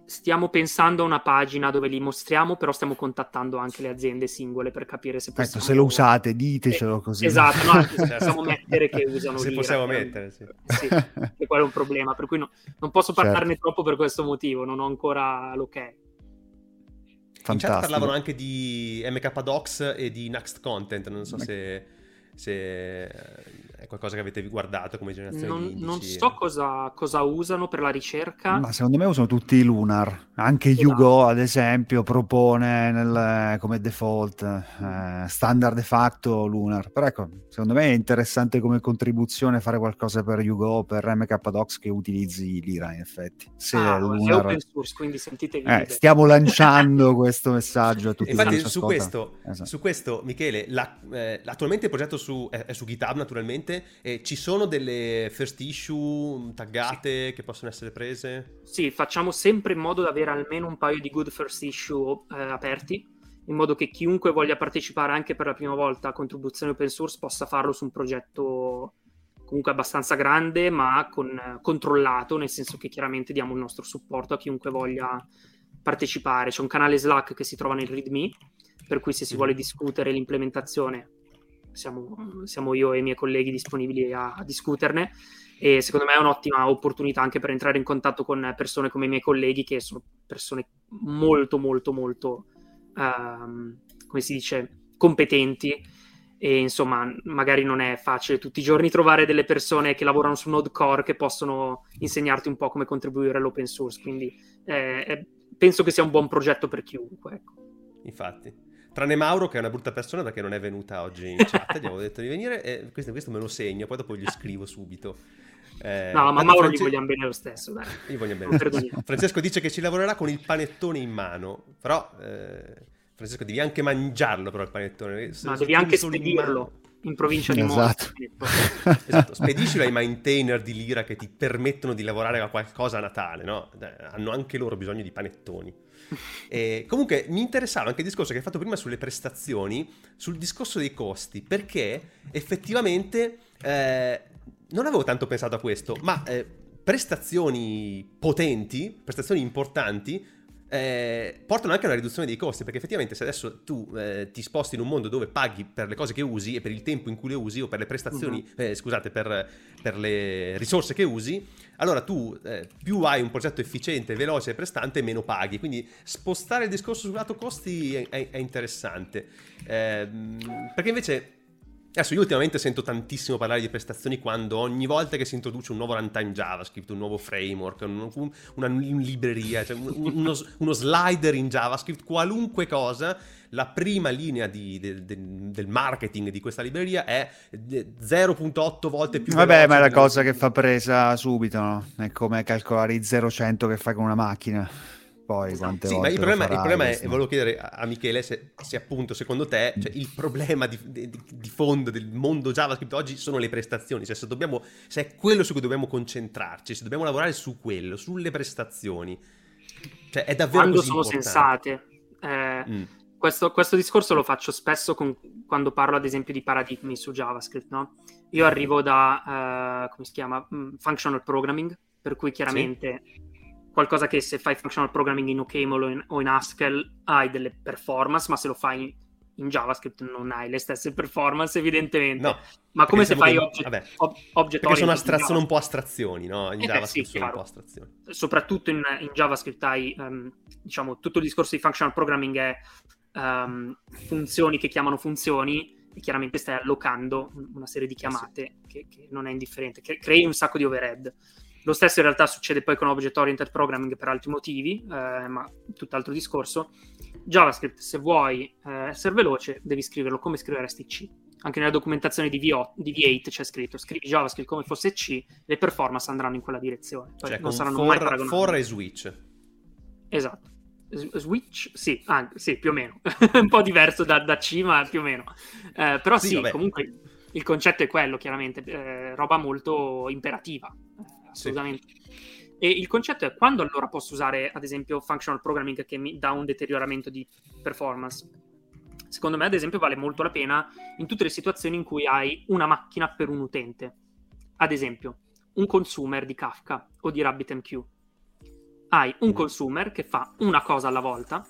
stiamo pensando a una pagina dove li mostriamo, però stiamo contattando anche le aziende singole per capire se possiamo... Ecco, se lo usate, ditecelo eh, così. Esatto, no, anche *laughs* se possiamo mettere che usano Se possiamo mettere, sì. sì. che quello è un problema, per cui no, non posso parlarne certo. troppo per questo motivo, non ho ancora l'ok. Fantastico. In chat parlavano anche di MK Docs e di Next Content, non so se, se qualcosa che avete guardato come generazione non, di indici. Non so cosa, cosa, usano per la ricerca. Ma secondo me usano tutti i Lunar. Anche esatto. Hugo, ad esempio, propone nel, come default eh, standard de facto Lunar. Però ecco, secondo me è interessante come contribuzione fare qualcosa per Hugo per MKDocs che utilizzi Lira, in effetti. Se ah, Lunar... è open source, quindi sentitevi. Eh, stiamo lanciando questo messaggio a tutti. Infatti, su questo, esatto. su questo, Michele, la, eh, attualmente il progetto su, è, è su GitHub, naturalmente ovviamente. E ci sono delle first issue taggate sì. che possono essere prese? Sì, facciamo sempre in modo da avere almeno un paio di good first issue eh, aperti, in modo che chiunque voglia partecipare anche per la prima volta a contribuzione open source possa farlo su un progetto comunque abbastanza grande, ma con, controllato, nel senso che chiaramente diamo il nostro supporto a chiunque voglia partecipare. C'è un canale Slack che si trova nel README, per cui se si vuole discutere l'implementazione siamo, siamo io e i miei colleghi disponibili a, a, discuterne. E secondo me è un'ottima opportunità anche per entrare in contatto con persone come i miei colleghi che sono persone molto molto molto um, come si dice competenti. E insomma magari non è facile tutti i giorni trovare delle persone che lavorano su Node Core che possono insegnarti un po' come contribuire all'open source. Quindi eh, penso che sia un buon progetto per chiunque ecco. infatti Tranne Mauro, che è una brutta persona perché non è venuta oggi in chat. Gli avevo *laughs* detto di venire. E questo, questo me lo segno, poi dopo gli scrivo subito. Eh, no, ma Mauro France... gli vogliamo bene lo stesso. Dai. Gli vogliamo bene. Francesco dice che ci lavorerà con il panettone in mano. Però, eh, Francesco, devi anche mangiarlo, però il panettone. no, devi anche spedirlo in, in provincia di esatto. *laughs* esatto. Spediscilo ai maintainer di Lira che ti permettono di lavorare a qualcosa a Natale, no? Hanno anche loro bisogno di panettoni. *laughs* E comunque mi interessava anche il discorso che hai fatto prima sulle prestazioni, sul discorso dei costi, perché effettivamente eh, non avevo tanto pensato a questo, ma eh, prestazioni potenti, prestazioni importanti, eh, portano anche a una riduzione dei costi, perché effettivamente se adesso tu eh, ti sposti in un mondo dove paghi per le cose che usi e per il tempo in cui le usi o per le prestazioni, uh-huh. eh, scusate, per, per, le risorse che usi, allora tu eh, più hai un progetto efficiente, veloce e prestante, meno paghi. Quindi spostare il discorso sul lato costi è, è, è interessante. Ehm, perché invece Adesso io ultimamente sento tantissimo parlare di prestazioni quando ogni volta che si introduce un nuovo runtime JavaScript, un nuovo framework, un, un, una, una, libreria, cioè uno, uno, slider in JavaScript, qualunque cosa, la prima linea di, de, de, del marketing di questa libreria è 0.8 volte più Vabbè, ma è la cosa che fa presa subito, no? È come calcolare i 0-100 che fai con una macchina poi quante sì, ma il problema, il problema è, volevo chiedere a Michele se, se appunto secondo te cioè, il problema di, di, di, fondo del mondo JavaScript oggi sono le prestazioni, cioè se, dobbiamo, se è quello su cui dobbiamo concentrarci, se dobbiamo lavorare su quello, sulle prestazioni, cioè è davvero Quando sono importante. sensate. Eh, mm. questo, questo, discorso lo faccio spesso con, quando parlo ad esempio di paradigmi su JavaScript, no? Io arrivo da, uh, come si chiama, mm, functional programming, per cui chiaramente... Sì qualcosa che se fai functional programming in OCaml o in, o in Haskell hai delle performance, ma se lo fai in, in, JavaScript non hai le stesse performance evidentemente. No, ma come se fai object, vabbè, ob, object Perché sono, astra- sono, un po' astrazioni, no? In eh JavaScript sì, sono chiaro. un po' astrazioni. Soprattutto in, in JavaScript hai, um, diciamo, tutto il discorso di functional programming è um, funzioni che chiamano funzioni e chiaramente stai allocando una serie di chiamate eh sì. che, che, non è indifferente, che crei un sacco di overhead. Lo stesso in realtà succede poi con Object Oriented Programming per altri motivi, eh, ma tutt'altro discorso. JavaScript, se vuoi eh, essere veloce, devi scriverlo come scriveresti C. Anche nella documentazione di, V8, di V8 c'è scritto scrivi JavaScript come fosse C, le performance andranno in quella direzione. Poi cioè, non saranno for, mai paragonabili. For e switch. Esatto. Switch, sì, anche, sì, più o meno. *laughs* Un po' diverso da, da, C, ma più o meno. Eh, però sì, sì comunque il concetto è quello, chiaramente, eh, roba molto imperativa assolutamente. Sì. E il concetto è quando allora posso usare, ad esempio, functional programming che mi dà un deterioramento di performance. Secondo me, ad esempio, vale molto la pena in tutte le situazioni in cui hai una macchina per un utente. Ad esempio, un consumer di Kafka o di RabbitMQ. Hai un mm. consumer che fa una cosa alla volta,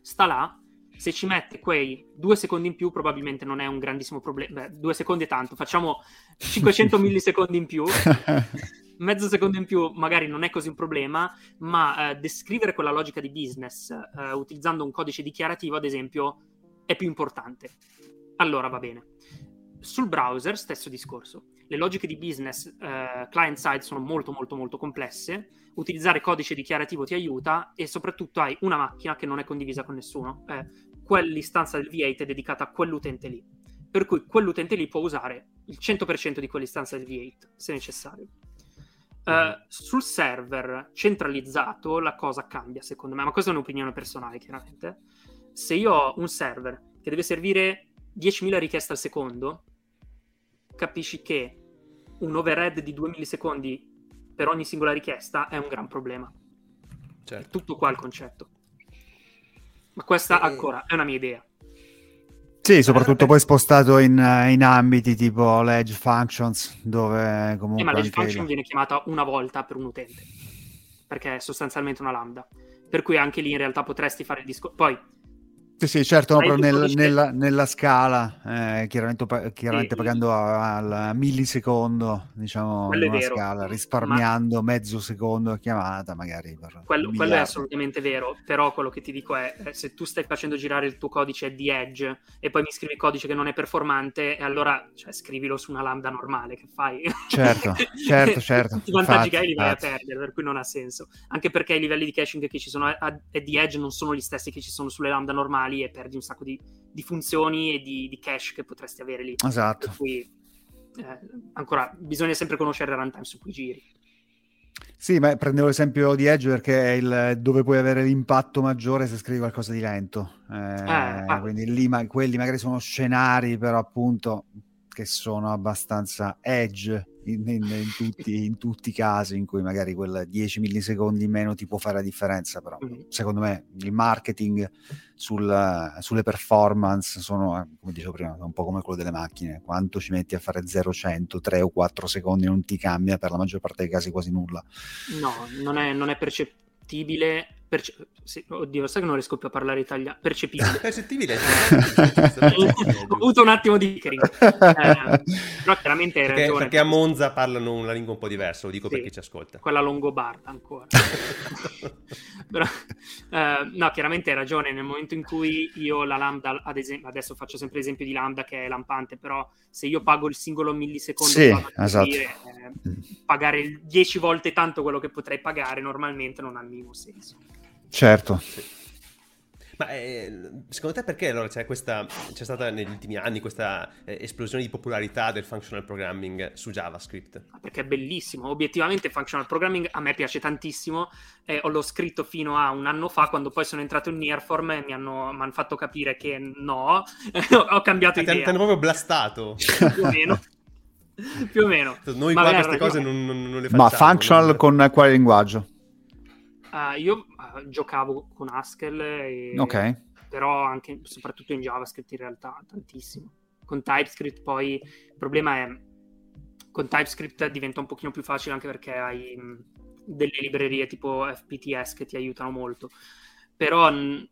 sta là, se ci mette quei due secondi in più probabilmente non è un grandissimo problema. Beh, due secondi è tanto, facciamo *laughs* 500 millisecondi in più *laughs* mezzo secondo in più magari non è così un problema, ma eh, descrivere quella logica di business eh, utilizzando un codice dichiarativo, ad esempio, è più importante. Allora va bene. Sul browser, stesso discorso. Le logiche di business eh, client-side sono molto molto molto complesse, utilizzare codice dichiarativo ti aiuta e soprattutto hai una macchina che non è condivisa con nessuno. Quell'istanza del V8 è dedicata a quell'utente lì. Per cui quell'utente lì può usare il 100% di quell'istanza del V8 se necessario. Uh, sul server centralizzato la cosa cambia secondo me, ma questa è un'opinione personale chiaramente. Se io ho un server che deve servire 10.000 richieste al secondo, capisci che un overhead di 2 millisecondi per ogni singola richiesta è un gran problema. Certo. È tutto qua il concetto. Ma questa e... ancora è una mia idea. Sì, soprattutto poi spostato in, in, ambiti tipo l'edge functions, dove comunque... Eh, ma l'edge function viene chiamata una volta per un utente, perché è sostanzialmente una lambda. Per cui anche lì in realtà potresti fare il discorso... Poi sì, sì, certo, no, però nel, nella, nella, scala, eh, chiaramente, chiaramente sì, pagando al millisecondo, diciamo, una scala, risparmiando ma... mezzo secondo a chiamata magari. quello, quello, è assolutamente vero, però quello che ti dico è, eh, se tu stai facendo girare il tuo codice di Edge e poi mi scrivi codice che non è performante, e allora cioè, scrivilo su una lambda normale, che fai? Certo, *laughs* certo, certo. Tutti i vantaggi che hai li vai a perdere, per cui non ha senso. Anche perché i livelli di caching che ci sono a, a, di Edge non sono gli stessi che ci sono sulle lambda normali lì e perdi un sacco di, di funzioni e di, di, cache che potresti avere lì. Esatto. Per cui, eh, ancora, bisogna sempre conoscere il runtime su cui giri. Sì, ma prendevo l'esempio di Edge perché è il, dove puoi avere l'impatto maggiore se scrivi qualcosa di lento. Eh, ah, quindi lì ma, quelli magari sono scenari, però appunto che sono abbastanza edge in, in, in, tutti, in, tutti, i casi in cui magari quel 10 millisecondi in meno ti può fare la differenza, però mm-hmm. secondo me il marketing sul, sulle performance sono, eh, come dicevo prima, un po' come quello delle macchine, quanto ci metti a fare 0, 100, 3 o 4 secondi non ti cambia per la maggior parte dei casi quasi nulla. No, non è, non è percettibile Perce- sì, oddio, sai che non riesco più a parlare italiano. Percepibile. *laughs* Percettibile. *laughs* Ho avuto un attimo di crisi. Eh, però chiaramente hai perché, ragione. Perché a Monza parlano una lingua un po' diversa, lo dico Sì, per chi ci ascolta. Quella longobarda ancora. *laughs* Però, eh, no, chiaramente hai ragione. Nel momento in cui io la lambda, ad esempio, adesso faccio sempre l'esempio di lambda che è lampante, però se io pago il singolo millisecondo, Sì, esatto. capire, eh, pagare 10 volte tanto quello che potrei pagare normalmente non ha il minimo senso. Certo. Ma eh, secondo te perché allora c'è, questa, c'è stata negli ultimi anni questa eh, esplosione di popolarità del functional programming su JavaScript? perché è bellissimo. Obiettivamente, functional programming a me piace tantissimo. Eh, l'ho scritto fino a un anno fa, quando poi sono entrato in Nearform e mi hanno, mi hanno fatto capire che no, *laughs* ho cambiato Ah, ti, hanno- ti idea. hanno proprio blastato. *laughs* Più o meno. Più o meno. Noi Ma qua queste cose non, non- non le facciamo. Ma functional con quale linguaggio? Ah, io ah, giocavo con Haskell, e- Ok. però anche soprattutto in JavaScript in realtà tantissimo. Con TypeScript poi il problema è con TypeScript diventa un pochino più facile anche perché hai mh, delle librerie tipo FPTS che ti aiutano molto. Però mh,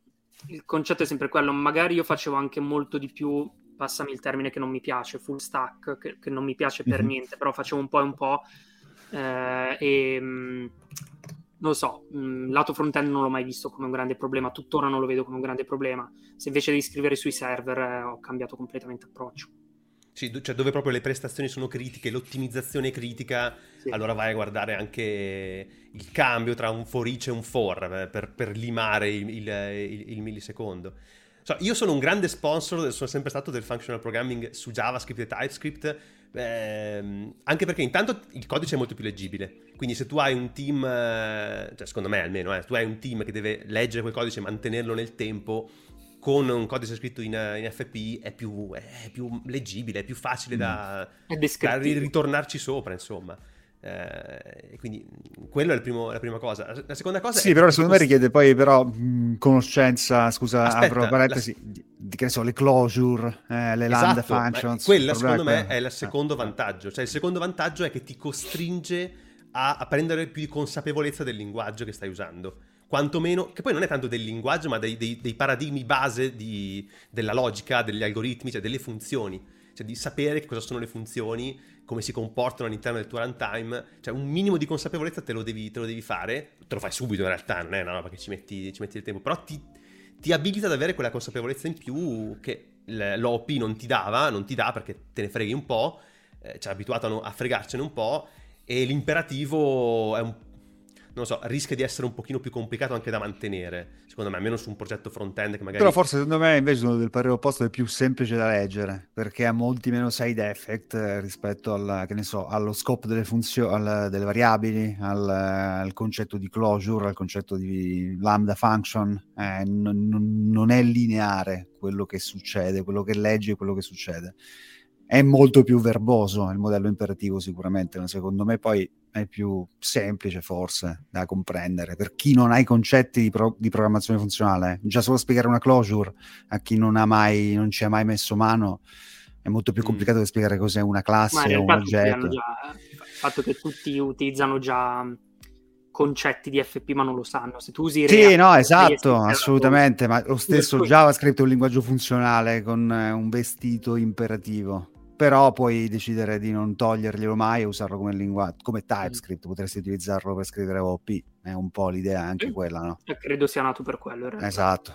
il concetto è sempre quello, magari io facevo anche molto di più, passami il termine che non mi piace, full stack, che, che non mi piace per Mhm. niente, però facevo un po' e un po' eh, e mh, non lo so, mh, lato front-end non l'ho mai visto come un grande problema, tuttora non lo vedo come un grande problema. Se invece di scrivere sui server eh, ho cambiato completamente approccio. Sì, cioè dove proprio le prestazioni sono critiche, l'ottimizzazione è critica, Sì. allora vai a guardare anche il cambio tra un for each e un for eh, per, per limare il, il- il- il millisecondo. So, io sono un grande sponsor, sono sempre stato del functional programming su JavaScript e TypeScript, ehm, anche perché intanto il codice è molto più leggibile. Quindi se tu hai un team, eh, cioè secondo me almeno, eh, tu hai un team che deve leggere quel codice e mantenerlo nel tempo, con un codice scritto in, in FP è più, è più leggibile, è più facile da, È da ri- ritornarci sopra, insomma. Eh, quindi quello è il primo- la prima cosa. La seconda cosa Sì, è però secondo me cost- richiede poi però mh, conoscenza, scusa, Aspetta, apro parentesi, di, di, che ne so, le closure, eh, le lambda Esatto, ma functions. Quella secondo me è il secondo Eh. vantaggio. Cioè il secondo vantaggio è che ti costringe a, a prendere più di consapevolezza del linguaggio che stai usando. Quantomeno, che poi non è tanto del linguaggio, ma dei, dei- dei paradigmi base di- della logica, degli algoritmi, cioè delle funzioni. Cioè di sapere che cosa sono le funzioni, come si comportano all'interno del tuo runtime. Cioè un minimo di consapevolezza te lo devi, te lo devi fare. Te lo fai subito in realtà, non è una roba che ci metti, ci metti il tempo. Però ti, ti abilita ad avere quella consapevolezza in più che l'OP non ti dava, non ti dà perché te ne freghi un po', eh, ci ha abituato a, no- a fregarcene un po' e l'imperativo è un non so, rischia di essere un pochino più complicato anche da mantenere, secondo me, almeno su un progetto front-end che magari... Però forse secondo me invece sono del parere opposto è più semplice da leggere perché ha molti meno side effect eh, rispetto al, so, allo scope delle funzioni, delle variabili, al, al concetto di closure, al concetto di lambda function. Eh, non- non è lineare quello che succede, quello che leggi e quello che succede. È molto più verboso il modello imperativo sicuramente, ma secondo me poi è più semplice forse da comprendere per chi non ha i concetti di, pro- di programmazione funzionale. Già solo spiegare una closure a chi non ha mai, non ci ha mai messo mano è molto più Mm. complicato che spiegare cos'è una classe o un oggetto. già, il fatto che tutti utilizzano già mh, concetti di FP ma non lo sanno. Se tu usi Sì, React, no, esatto, assolutamente, ma lo *laughs* stesso JavaScript è un linguaggio funzionale con eh, un vestito imperativo. Però puoi decidere di non toglierglielo mai e usarlo come linguaggio, come TypeScript, potresti utilizzarlo per scrivere OP, è un po' l'idea anche quella, no? E credo sia nato per quello. in realtà. Esatto.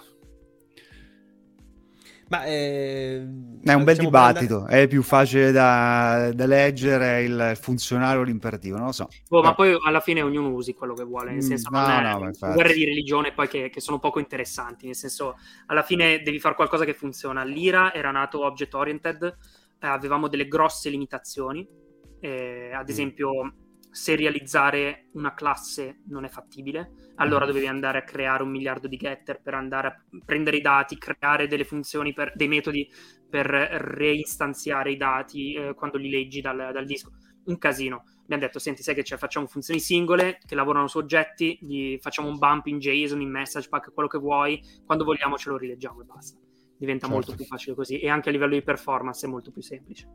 Ma eh, È un bel diciamo, per andare- dibattito, è più facile da, da leggere il funzionale o l'imperativo, non lo so. Boh, ma Però- poi alla fine ognuno usi quello che vuole, nel Mm, senso no, non è no, guerre di religione poi che, che sono poco interessanti, nel senso alla fine devi fare qualcosa che funziona. L'IRA era nato object oriented, eh, avevamo delle grosse limitazioni, eh, ad Mm. esempio serializzare una classe non è fattibile, allora Mm. dovevi andare a creare un miliardo di getter per andare a prendere i dati, creare delle funzioni, per, dei metodi per reistanziare i dati eh, quando li leggi dal, dal disco. Un casino. Abbiamo detto, senti, sai che c'è? Facciamo funzioni singole che lavorano su oggetti, gli facciamo un bump in JSON, in message pack, quello che vuoi, quando vogliamo ce lo rileggiamo e basta. Diventa Certo. molto più facile così e anche a livello di performance è molto più semplice.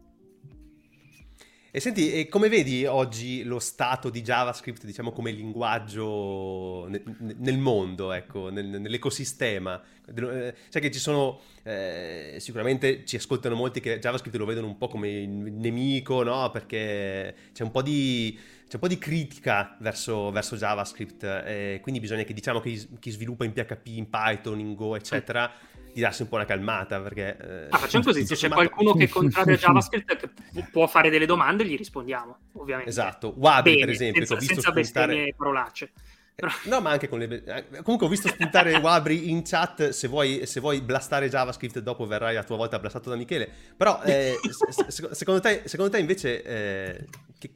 E senti, e come vedi oggi lo stato di JavaScript, diciamo, come linguaggio nel, nel mondo, ecco, nel, nell'ecosistema? Sai cioè che ci sono, eh, sicuramente ci ascoltano molti che JavaScript lo vedono un po' come il nemico, no? Perché c'è un po' di c'è un po' di critica verso, verso JavaScript, eh, quindi bisogna che diciamo che chi sviluppa in PHP, in Python, in Go, eccetera, di darsi un po' una calmata. Perché, eh, ah, facciamo così: *laughs* se c'è qualcuno che *laughs* è contrario a JavaScript che può fare delle domande, gli rispondiamo, ovviamente. Esatto, Wabi, per esempio, senza, ho visto senza spuntare... parolacce. Però... No, ma anche con le. Eh, comunque ho visto spuntare *laughs* Wabri in chat. Se vuoi, se vuoi, blastare JavaScript, dopo verrai a tua volta blastato da Michele. Però, eh, secondo, te, secondo, te, invece, eh, che,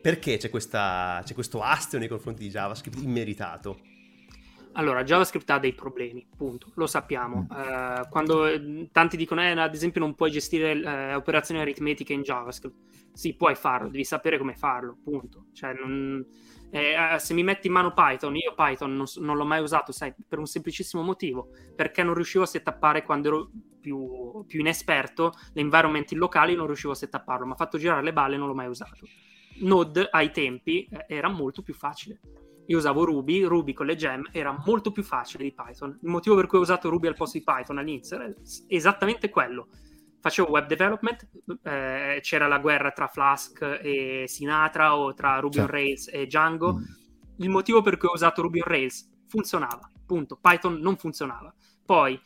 perché c'è, questa, c'è questo astio nei confronti di JavaScript immeritato? Allora, JavaScript ha dei problemi, punto, lo sappiamo. Uh, quando tanti dicono, eh, ad esempio, non puoi gestire uh, operazioni aritmetiche in JavaScript. Sì, puoi farlo, devi sapere come farlo, punto. Cioè, non, eh, se mi metti in mano Python, io Python non, non, l'ho mai usato, sai, per un semplicissimo motivo, perché non riuscivo a settappare quando ero più, più inesperto, le environment locali non riuscivo a setapparlo, ma fatto girare le balle non l'ho mai usato. Node ai tempi eh, era molto più facile. Io usavo Ruby, Ruby con le gem era molto più facile di Python. Il motivo per cui ho usato Ruby al posto di Python all'inizio era esattamente quello. Facevo web development, eh, c'era la guerra tra Flask e Sinatra o tra Ruby on Rails e Django. Mm. Il motivo per cui ho usato Ruby on Rails funzionava, punto. Python non funzionava. Poi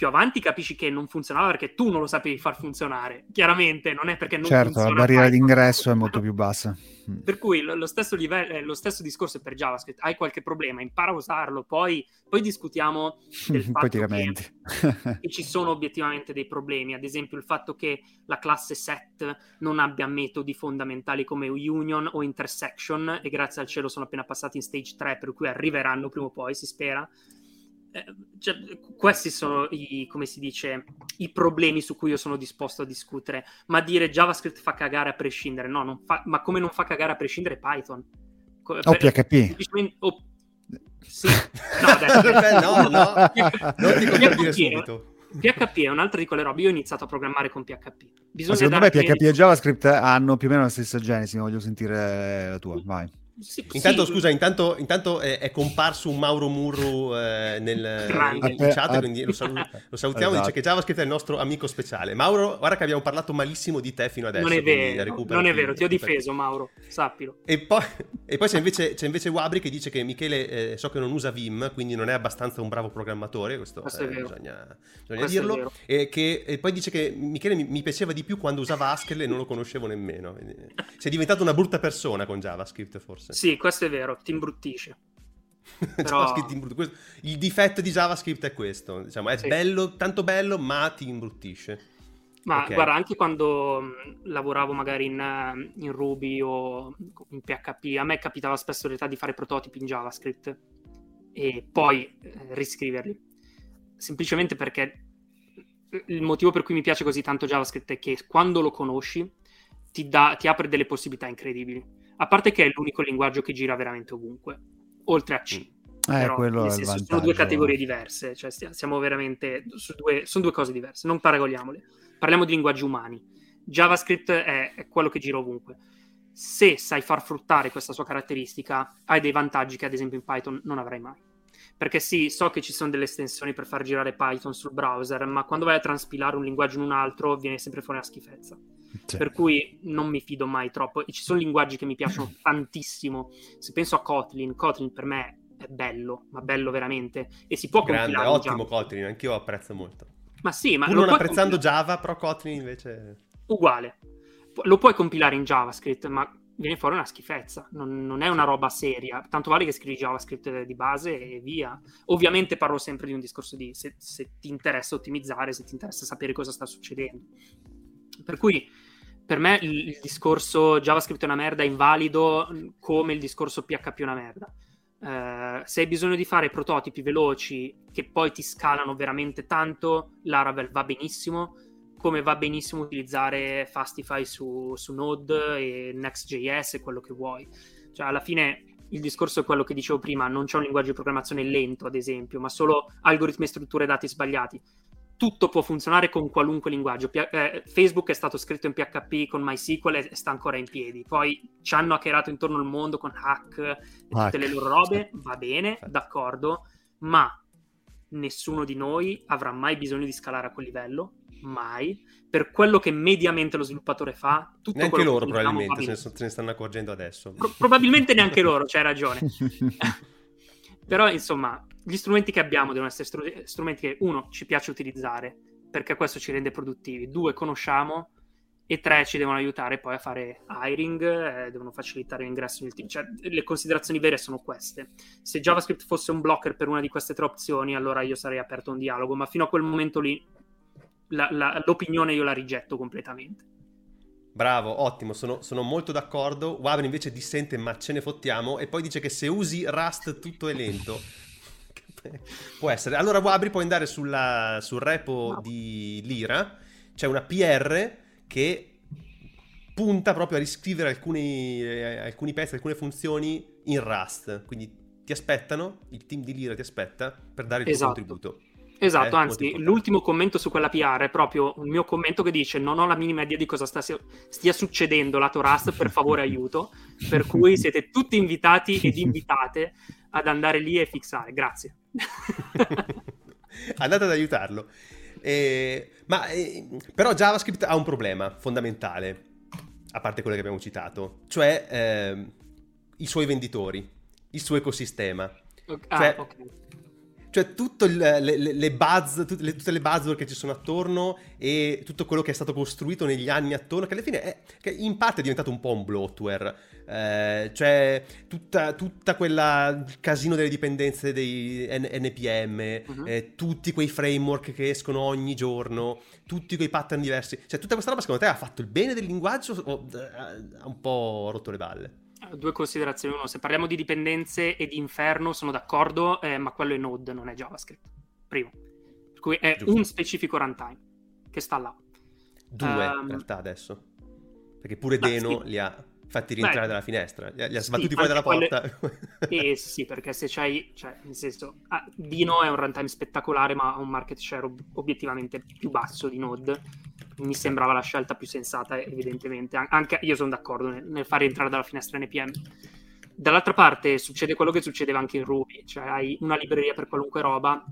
più avanti capisci che non funzionava perché tu non lo sapevi far funzionare. Chiaramente non è perché non certo, funziona. Certo, la barriera d'ingresso è molto più bassa. Mm. Per cui lo, lo, stesso livello, eh, lo stesso discorso è per JavaScript. Hai qualche problema, impara a usarlo, poi, poi discutiamo *laughs* del fatto che, che, ci sono obiettivamente dei problemi. Ad esempio il fatto che la classe set non abbia metodi fondamentali come union o intersection e grazie al cielo sono appena passati in stage 3 per cui arriveranno prima o poi, si spera cioè, questi sono i, come si dice, i problemi su cui io sono disposto a discutere. Ma dire JavaScript fa cagare a prescindere, no, fa, ma come non fa cagare a prescindere Python? O per, PHP. O, sì, *laughs* no, adesso, *laughs* no, no, *laughs* non ti subito. PHP è un'altra di quelle robe. Io ho iniziato a programmare con PHP. Bisogna secondo me PHP e JavaScript hanno più o meno la stessa genesi. Voglio sentire la tua. Vai. Sì, intanto, sì. scusa, intanto, intanto è, è, comparso un Mauro Murru eh, nel, in, in, chat, quindi lo, salu- lo salutiamo. Esatto. Dice che JavaScript è il nostro amico speciale. Mauro, guarda che abbiamo parlato malissimo di te fino adesso. Non è vero, non è vero ti ho difeso, Mauro, sappilo. E poi, e poi c'è, invece, c'è, invece, Wabri che dice che Michele, eh, so che non usa Vim, quindi non è abbastanza un bravo programmatore. Questo, questo eh, bisogna, bisogna questo dirlo. E, che, e, poi dice che Michele mi, mi, piaceva di più quando usava Haskell e non lo conoscevo nemmeno. Sei diventato una brutta persona con JavaScript, forse. Sì, questo è vero, ti imbruttisce. *laughs* Però... Il difetto di JavaScript è questo, diciamo, è sì. bello, tanto bello, ma ti imbruttisce. Ma okay. guarda, anche quando lavoravo magari in, in, Ruby o in PHP, a me capitava spesso in realtà di fare prototipi in JavaScript e poi eh, riscriverli. Semplicemente perché il motivo per cui mi piace così tanto JavaScript è che quando lo conosci ti, dà, ti apre delle possibilità incredibili a parte che è l'unico linguaggio che gira veramente ovunque, oltre a C. Mm. Eh, Però, senso, sono due categorie diverse, cioè siamo veramente su due, sono due cose diverse, non paragoniamole. Parliamo di linguaggi umani. JavaScript è, è quello che gira ovunque. Se sai far fruttare questa sua caratteristica, hai dei vantaggi che ad esempio in Python non avrai mai. Perché sì, so che ci sono delle estensioni per far girare Python sul browser, ma quando vai a transpilare un linguaggio in un altro viene sempre fuori una schifezza. Sì. Per cui non mi fido mai troppo. E ci sono linguaggi che mi piacciono *laughs* tantissimo. Se penso a Kotlin, Kotlin per me è bello, ma bello veramente. E si può Grande, compilare. ottimo Kotlin, anch'io apprezzo molto. Ma sì, ma... Pur non apprezzando compilare... Java, però Kotlin invece... Uguale. Lo puoi compilare in JavaScript, ma viene fuori una schifezza, non, non, è una roba seria. Tanto vale che scrivi JavaScript di base e via. Ovviamente parlo sempre di un discorso di se, se, ti interessa ottimizzare, se ti interessa sapere cosa sta succedendo. Per cui per me il, il, discorso JavaScript è una merda è invalido come il discorso PHP è una merda. Uh, se hai bisogno di fare prototipi veloci che poi ti scalano veramente tanto, Laravel va benissimo, come va benissimo utilizzare Fastify su, su Node e Next.js e quello che vuoi. Cioè, alla fine il discorso è quello che dicevo prima, non c'è un linguaggio di programmazione lento, ad esempio, ma solo algoritmi e strutture dati sbagliati tutto può funzionare con qualunque linguaggio. P- eh, Facebook è stato scritto in PHP con MySQL e sta ancora in piedi. Poi ci hanno hackerato intorno al mondo con hack e tutte le loro robe, va bene, d'accordo, ma nessuno di noi avrà mai bisogno di scalare a quel livello, mai. Per quello che mediamente lo sviluppatore fa, tutto neanche loro probabilmente se ne, se ne, stanno accorgendo adesso. Pro- probabilmente neanche *laughs* loro, c'hai ragione. *laughs* Però insomma, gli strumenti che abbiamo devono essere strumenti che uno ci piace utilizzare perché questo ci rende produttivi, due conosciamo e tre ci devono aiutare poi a fare hiring, eh, devono facilitare l'ingresso nel team. Cioè, le considerazioni vere sono queste. Se JavaScript fosse un blocker per una di queste tre opzioni, allora io sarei aperto a un dialogo, ma fino a quel momento lì la, la, l'opinione io la rigetto completamente. Bravo, ottimo, sono, sono, molto d'accordo. Wabner invece dissente, ma ce ne fottiamo. E poi dice che se usi Rust tutto è lento. *laughs* Può essere. Allora, Wabri puoi andare sulla, sul repo no. di Lira. C'è una PR che punta proprio a riscrivere alcuni, eh, alcuni pezzi, alcune funzioni in Rust. Quindi ti aspettano, il team di Lira ti aspetta per dare il esatto. tuo contributo. Esatto, eh, anzi, l'ultimo commento su quella PR è proprio un mio commento che dice non ho la minima idea di cosa sta, stia succedendo lato Rust, per *laughs* favore aiuto, per cui siete tutti invitati ed invitate ad andare lì e fixare, grazie. *laughs* Andate ad aiutarlo. Eh, ma eh, però JavaScript ha un problema fondamentale, a parte quello che abbiamo citato, cioè eh, i suoi venditori, il suo ecosistema. Okay. Cioè, ah, okay cioè tutte le, le, le, buzz, tutte le, tutte le buzzword che ci sono attorno e tutto quello che è stato costruito negli anni attorno, che alla fine è, che in parte è diventato un po' un bloatware. Eh, cioè tutta, tutta quella casino delle dipendenze dei N- NPM, uh-huh. Mhm. eh, tutti quei framework che escono ogni giorno, tutti quei pattern diversi. Cioè tutta questa roba secondo te ha fatto il bene del linguaggio o eh, ha un po' rotto le balle? Due considerazioni. Uno, se parliamo di dipendenze e di inferno, sono d'accordo, eh, ma quello è Node, non è JavaScript. Primo. Per cui è Giusto. un specifico runtime che sta là. Due, um, in ehm, realtà, adesso. Perché pure Deno sì. li ha fatti rientrare Beh, dalla finestra, li ha, li ha sbattuti sì, fuori dalla porta. eh sì, perché se c'hai, cioè, nel senso, ah, Dino è un runtime spettacolare, ma ha un market share ob- obiettivamente più basso di Node. Mi sembrava la scelta più sensata, evidentemente. An- anche io sono d'accordo nel, nel far rientrare dalla finestra NPM. Dall'altra parte succede quello che succedeva anche in Ruby, cioè hai una libreria per qualunque roba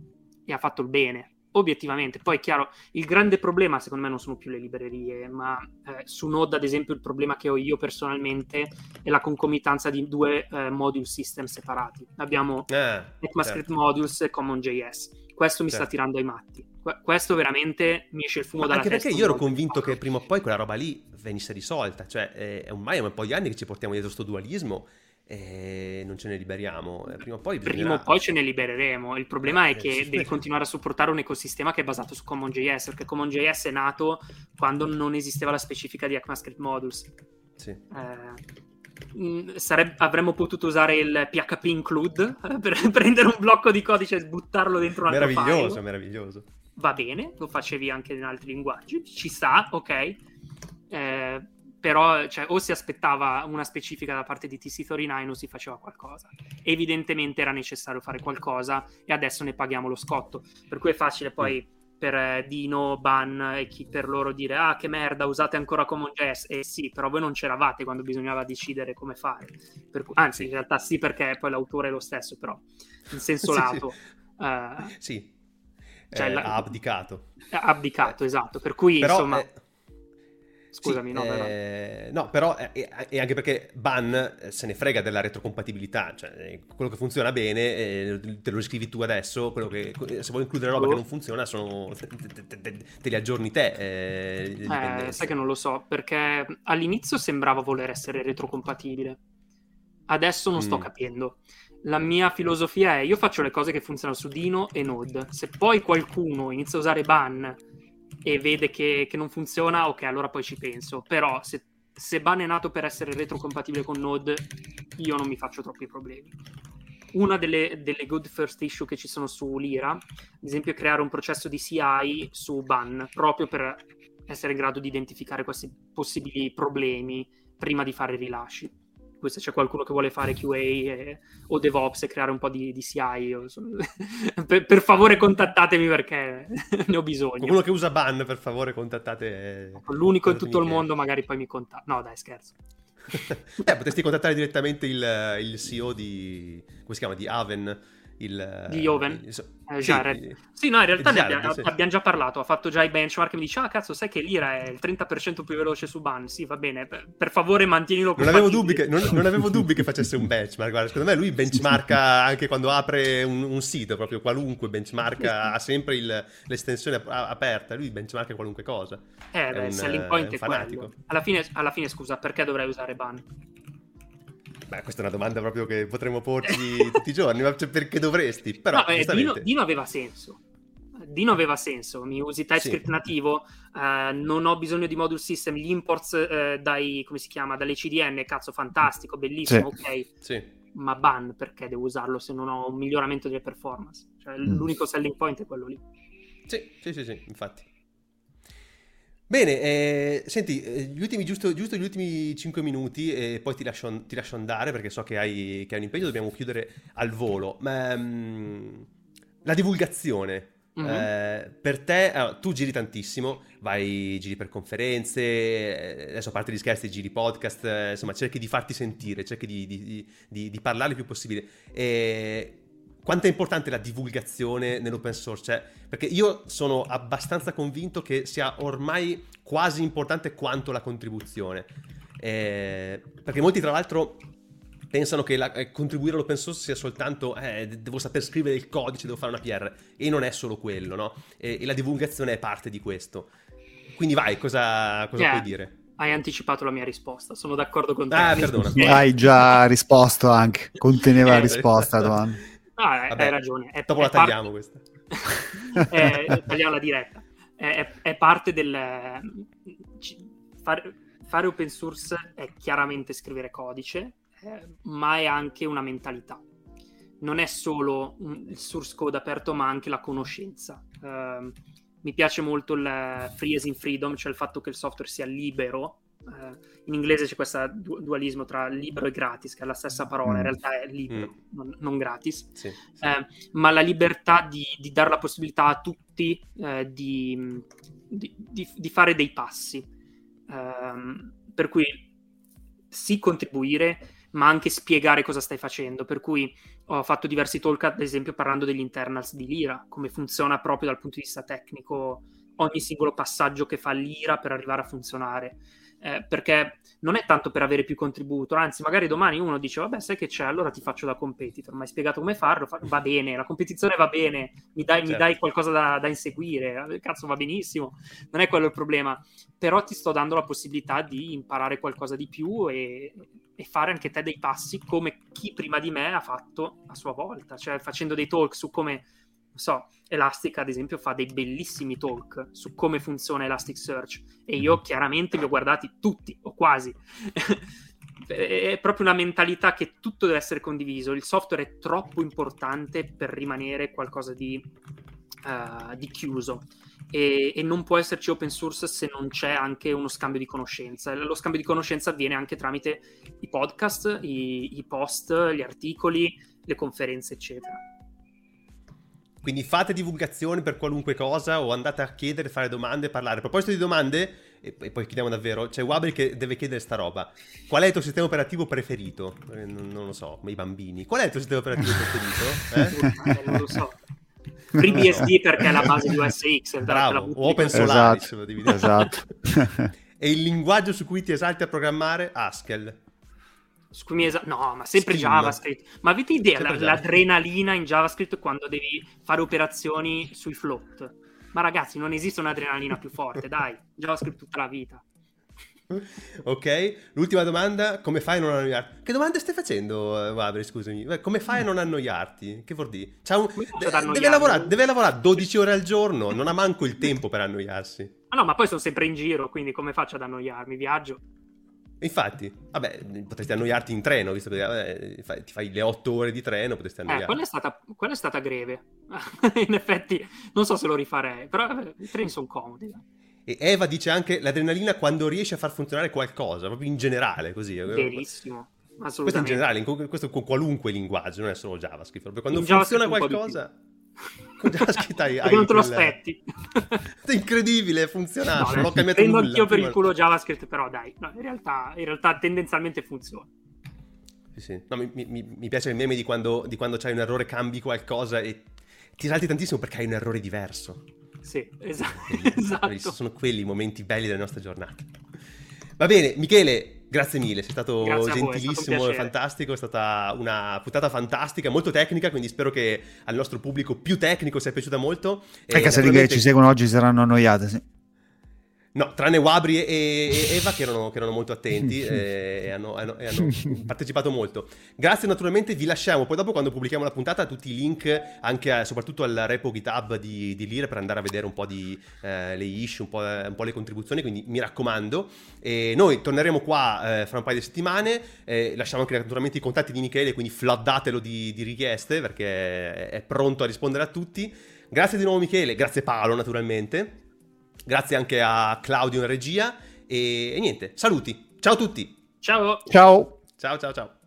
e ha fatto il bene obiettivamente. Poi è chiaro, il grande problema secondo me non sono più le librerie, ma eh, su Node ad esempio il problema che ho io personalmente è la concomitanza di due eh, module system separati. Abbiamo eh, ECMAScript certo. Modules e CommonJS. Questo mi certo. sta tirando ai matti. Questo veramente mi esce il fumo ma dalla anche testa. Anche perché io ero convinto che prima o poi quella roba lì venisse risolta. Cioè, eh, è ormai è un po' di anni che ci portiamo dietro questo dualismo e non ce ne liberiamo. Eh, prima o poi, bisognerà... Prima o poi ce ne libereremo. Il problema è che devi continuare a supportare un ecosistema che è basato su CommonJS, perché CommonJS è nato quando non esisteva la specifica di ECMAScript Modules. Sì. Eh, sareb- avremmo potuto usare il PHP include eh, per *laughs* prendere un blocco di codice e buttarlo dentro un altro meraviglioso, file. Meraviglioso, Va bene, lo facevi anche in altri linguaggi, ci sta, ok. Eh, però cioè, o si aspettava una specifica da parte di TC39 o si faceva qualcosa. Evidentemente era necessario fare qualcosa e adesso ne paghiamo lo scotto. Per cui è facile poi mm. per eh, Dino, Ban e chi per loro dire ah che merda usate ancora CommonJS eh sì però voi non c'eravate quando bisognava decidere come fare cui, anzi in realtà sì perché poi l'autore è lo stesso però in senso *laughs* sì, lato sì, uh, sì. Cioè, eh, la... ha abdicato ha abdicato eh, esatto per cui però, insomma eh Scusami, sì, no, eh, no, però e eh, anche perché Ban eh, se ne frega della retrocompatibilità, cioè quello che funziona bene te lo scrivi tu adesso, quello che, se vuoi includere roba oh. che non funziona sono, te, te, te, te li aggiorni te. Eh, sai che non lo so, perché all'inizio sembrava voler essere retrocompatibile, adesso non sto mm. capendo. La mia filosofia è io faccio le cose che funzionano su Dino e Node, se poi qualcuno inizia a usare Ban e vede che, che, non funziona, ok, allora poi ci penso. Però se, se Ban è nato per essere retrocompatibile con Node, io non mi faccio troppi problemi. Una delle, delle, good first issue che ci sono su Lira, ad esempio, è creare un processo di CI su Ban, proprio per essere in grado di identificare questi possibili problemi prima di fare rilasci. Se c'è qualcuno che vuole fare QA e, o DevOps e creare un po' di, di CI, sono... *laughs* per, per, favore contattatemi perché *laughs* ne ho bisogno. Qualcuno che usa ban, per favore contattate. L'unico in tutto il mondo magari poi mi contatta. No dai, scherzo. Beh, *laughs* potresti contattare direttamente il, il CEO di... come si chiama? Di Aven il, di Oven. Il, eh, Jared. Sì, sì, no, in realtà Jared, abbiamo, sì. abbiamo, già parlato. Ha fatto già i benchmark. Mi dice, ah, cazzo, sai che l'ira è il 30% più veloce su ban. Sì, va bene. Per, per favore, mantienilo non avevo, dubbi che, non, non avevo dubbi che *laughs* facesse un benchmark. Guarda, secondo me lui benchmarka anche quando apre un, un sito, proprio qualunque benchmarka, ha sempre il, l'estensione aperta. Lui benchmarka qualunque cosa. Eh, beh, un, selling point è, è fanatico. Alla fine, alla fine, scusa, perché dovrei usare ban? Beh, questa è una domanda proprio che potremmo porci *laughs* tutti i giorni, ma cioè, perché dovresti? Però, no, eh, Dino, Dino, aveva senso. Dino aveva senso, mi usi TypeScript sì. nativo, eh, non ho bisogno di module system, gli imports eh, dai, come si chiama, dalle CDN, cazzo, fantastico, bellissimo, sì. ok. Sì. Ma ban, perché devo usarlo se non ho un miglioramento delle performance? Cioè, mm. l'unico selling point è quello lì. Sì, sì, sì, sì infatti. Bene, eh, senti, eh, gli ultimi, giusto, giusto, gli ultimi 5 minuti e poi ti lascio, ti lascio andare perché so che hai, che hai, un impegno, dobbiamo chiudere al volo. Ma, um, la divulgazione, mm-hmm. eh, per te, allora, tu giri tantissimo, vai, giri per conferenze, eh, adesso a parte gli scherzi, giri podcast, eh, insomma cerchi di farti sentire, cerchi di, di, di, di parlare il più possibile. E quanto è importante la divulgazione nell'open source? Cioè, perché io sono abbastanza convinto che sia ormai quasi importante quanto la contribuzione. Eh, perché molti, tra l'altro, pensano che la, eh, contribuire all'open source sia soltanto eh, devo saper scrivere il codice, devo fare una PR. E non è solo quello, no? E, e la divulgazione è parte di questo. Quindi vai, cosa, cosa yeah. puoi dire? Hai anticipato la mia risposta, sono d'accordo con te. Ah, perdona. *laughs* Hai già risposto anche, conteneva *laughs* la eh, risposta, domanda. Ah, Vabbè, hai ragione. È, dopo è la tagliamo parte... questa. *laughs* è, tagliamo la diretta. È, è parte del... Fare, fare, open source è chiaramente scrivere codice, eh, ma è anche una mentalità. Non è solo il source code aperto, ma anche la conoscenza. Uh, mi piace molto il free as in freedom, cioè il fatto che il software sia libero eh, in inglese c'è questo dualismo tra libero e gratis, che è la stessa parola, in mm. realtà è libero, mm. non, non, gratis, sì, sì. Eh, ma la libertà di, di, dare la possibilità a tutti eh, di, di, di, fare dei passi. Ehm, per cui sì contribuire, ma anche spiegare cosa stai facendo. Per cui ho fatto diversi talk, ad esempio, parlando degli internals di Lira, come funziona proprio dal punto di vista tecnico ogni singolo passaggio che fa Lira per arrivare a funzionare eh, perché non è tanto per avere più contributo, anzi magari domani uno dice vabbè sai che c'è, allora ti faccio da competitor, mi hai spiegato come farlo, fa- va bene, la competizione va bene, mi dai, certo. mi dai qualcosa da, da, inseguire, eh, cazzo va benissimo, non è quello il problema, però ti sto dando la possibilità di imparare qualcosa di più e, e fare anche te dei passi come chi prima di me ha fatto a sua volta, cioè facendo dei talk su come so, Elastic ad esempio fa dei bellissimi talk su come funziona Elasticsearch e io mhm. chiaramente li ho guardati tutti o quasi. *laughs* è proprio una mentalità che tutto deve essere condiviso, il software è troppo importante per rimanere qualcosa di, uh, di chiuso. E, e, non può esserci open source se non c'è anche uno scambio di conoscenza. Lo scambio di conoscenza avviene anche tramite i podcast, i, i post, gli articoli, le conferenze, eccetera. Quindi fate divulgazioni per qualunque cosa o andate a chiedere, fare domande, parlare. A proposito di domande, e, poi chiediamo davvero, c'è Wabel che deve chiedere sta roba. Qual è il tuo sistema operativo preferito? Eh, non, non, lo so, ma i bambini. Qual è il tuo sistema operativo preferito? Eh? *laughs* non lo so. FreeBSD perché è la base di OS X. Bravo, Open Solaris. Esatto. esatto. *laughs* e il linguaggio su cui ti esalti a programmare? Haskell. Su cui mi esa- no, ma sempre Steam. JavaScript. Ma avete idea la, l'adrenalina in JavaScript quando devi fare operazioni sui float? Ma ragazzi, non esiste un'adrenalina più forte, *laughs* dai. JavaScript tutta la vita. Ok, l'ultima domanda, come fai a non annoiarti? Che domande stai facendo, Wabri, scusami? Come fai a non annoiarti? Che vuol dire? Un... Deve, lavorare, deve, lavorare, 12 ore al giorno, non ha manco il tempo per annoiarsi. Ah no, ma poi sono sempre in giro, quindi come faccio ad annoiarmi? Viaggio. Infatti, vabbè, potresti annoiarti in treno, visto che vabbè, ti fai le otto ore di treno, potresti annoiarti. Eh, quella è stata, quella è stata greve. *laughs* in effetti, non so se lo rifarei, però vabbè, i treni sono comodi. E Eva dice anche l'adrenalina quando riesce a far funzionare qualcosa, proprio in generale, così. Verissimo. Questo in generale, questo con qualunque linguaggio, non è solo JavaScript. Proprio quando in funziona qualcosa... JavaScript hai, hai non te lo aspetti. È incredibile, è funzionato. No, non ho cambiato prendo nulla. anch'io per il culo JavaScript, però dai, no, in, realtà, in realtà tendenzialmente funziona. Sì, sì. No, mi, mi, mi, piace il meme di quando, di quando c'hai un errore, cambi qualcosa e ti salti tantissimo perché hai un errore diverso. Sì, *laughs* esatto. esatto. Sono quelli i momenti belli delle nostre giornate. Va bene, Michele, grazie mille, sei stato grazie gentilissimo e fantastico, è stata una puntata fantastica, molto tecnica, quindi spero che al nostro pubblico più tecnico sia piaciuta molto. Anche se naturalmente... che ci seguono oggi saranno annoiate, sì. No, tranne Wabri e, Eva che erano, che erano, molto attenti *laughs* e, e, hanno, hanno, e, hanno, partecipato molto. Grazie naturalmente, vi lasciamo poi dopo quando pubblichiamo la puntata tutti i link anche a, soprattutto al repo GitHub di, di Lire per andare a vedere un po' di, eh, le issue, un po', un po', le contribuzioni, quindi mi raccomando. E noi torneremo qua eh, fra un paio di settimane, eh, lasciamo anche naturalmente i contatti di Michele, quindi floodatelo di, di richieste perché è pronto a rispondere a tutti. Grazie di nuovo Michele, grazie Paolo naturalmente. Grazie anche a Claudio in regia e, e niente, saluti. Ciao a tutti. Ciao. Ciao. Ciao ciao ciao.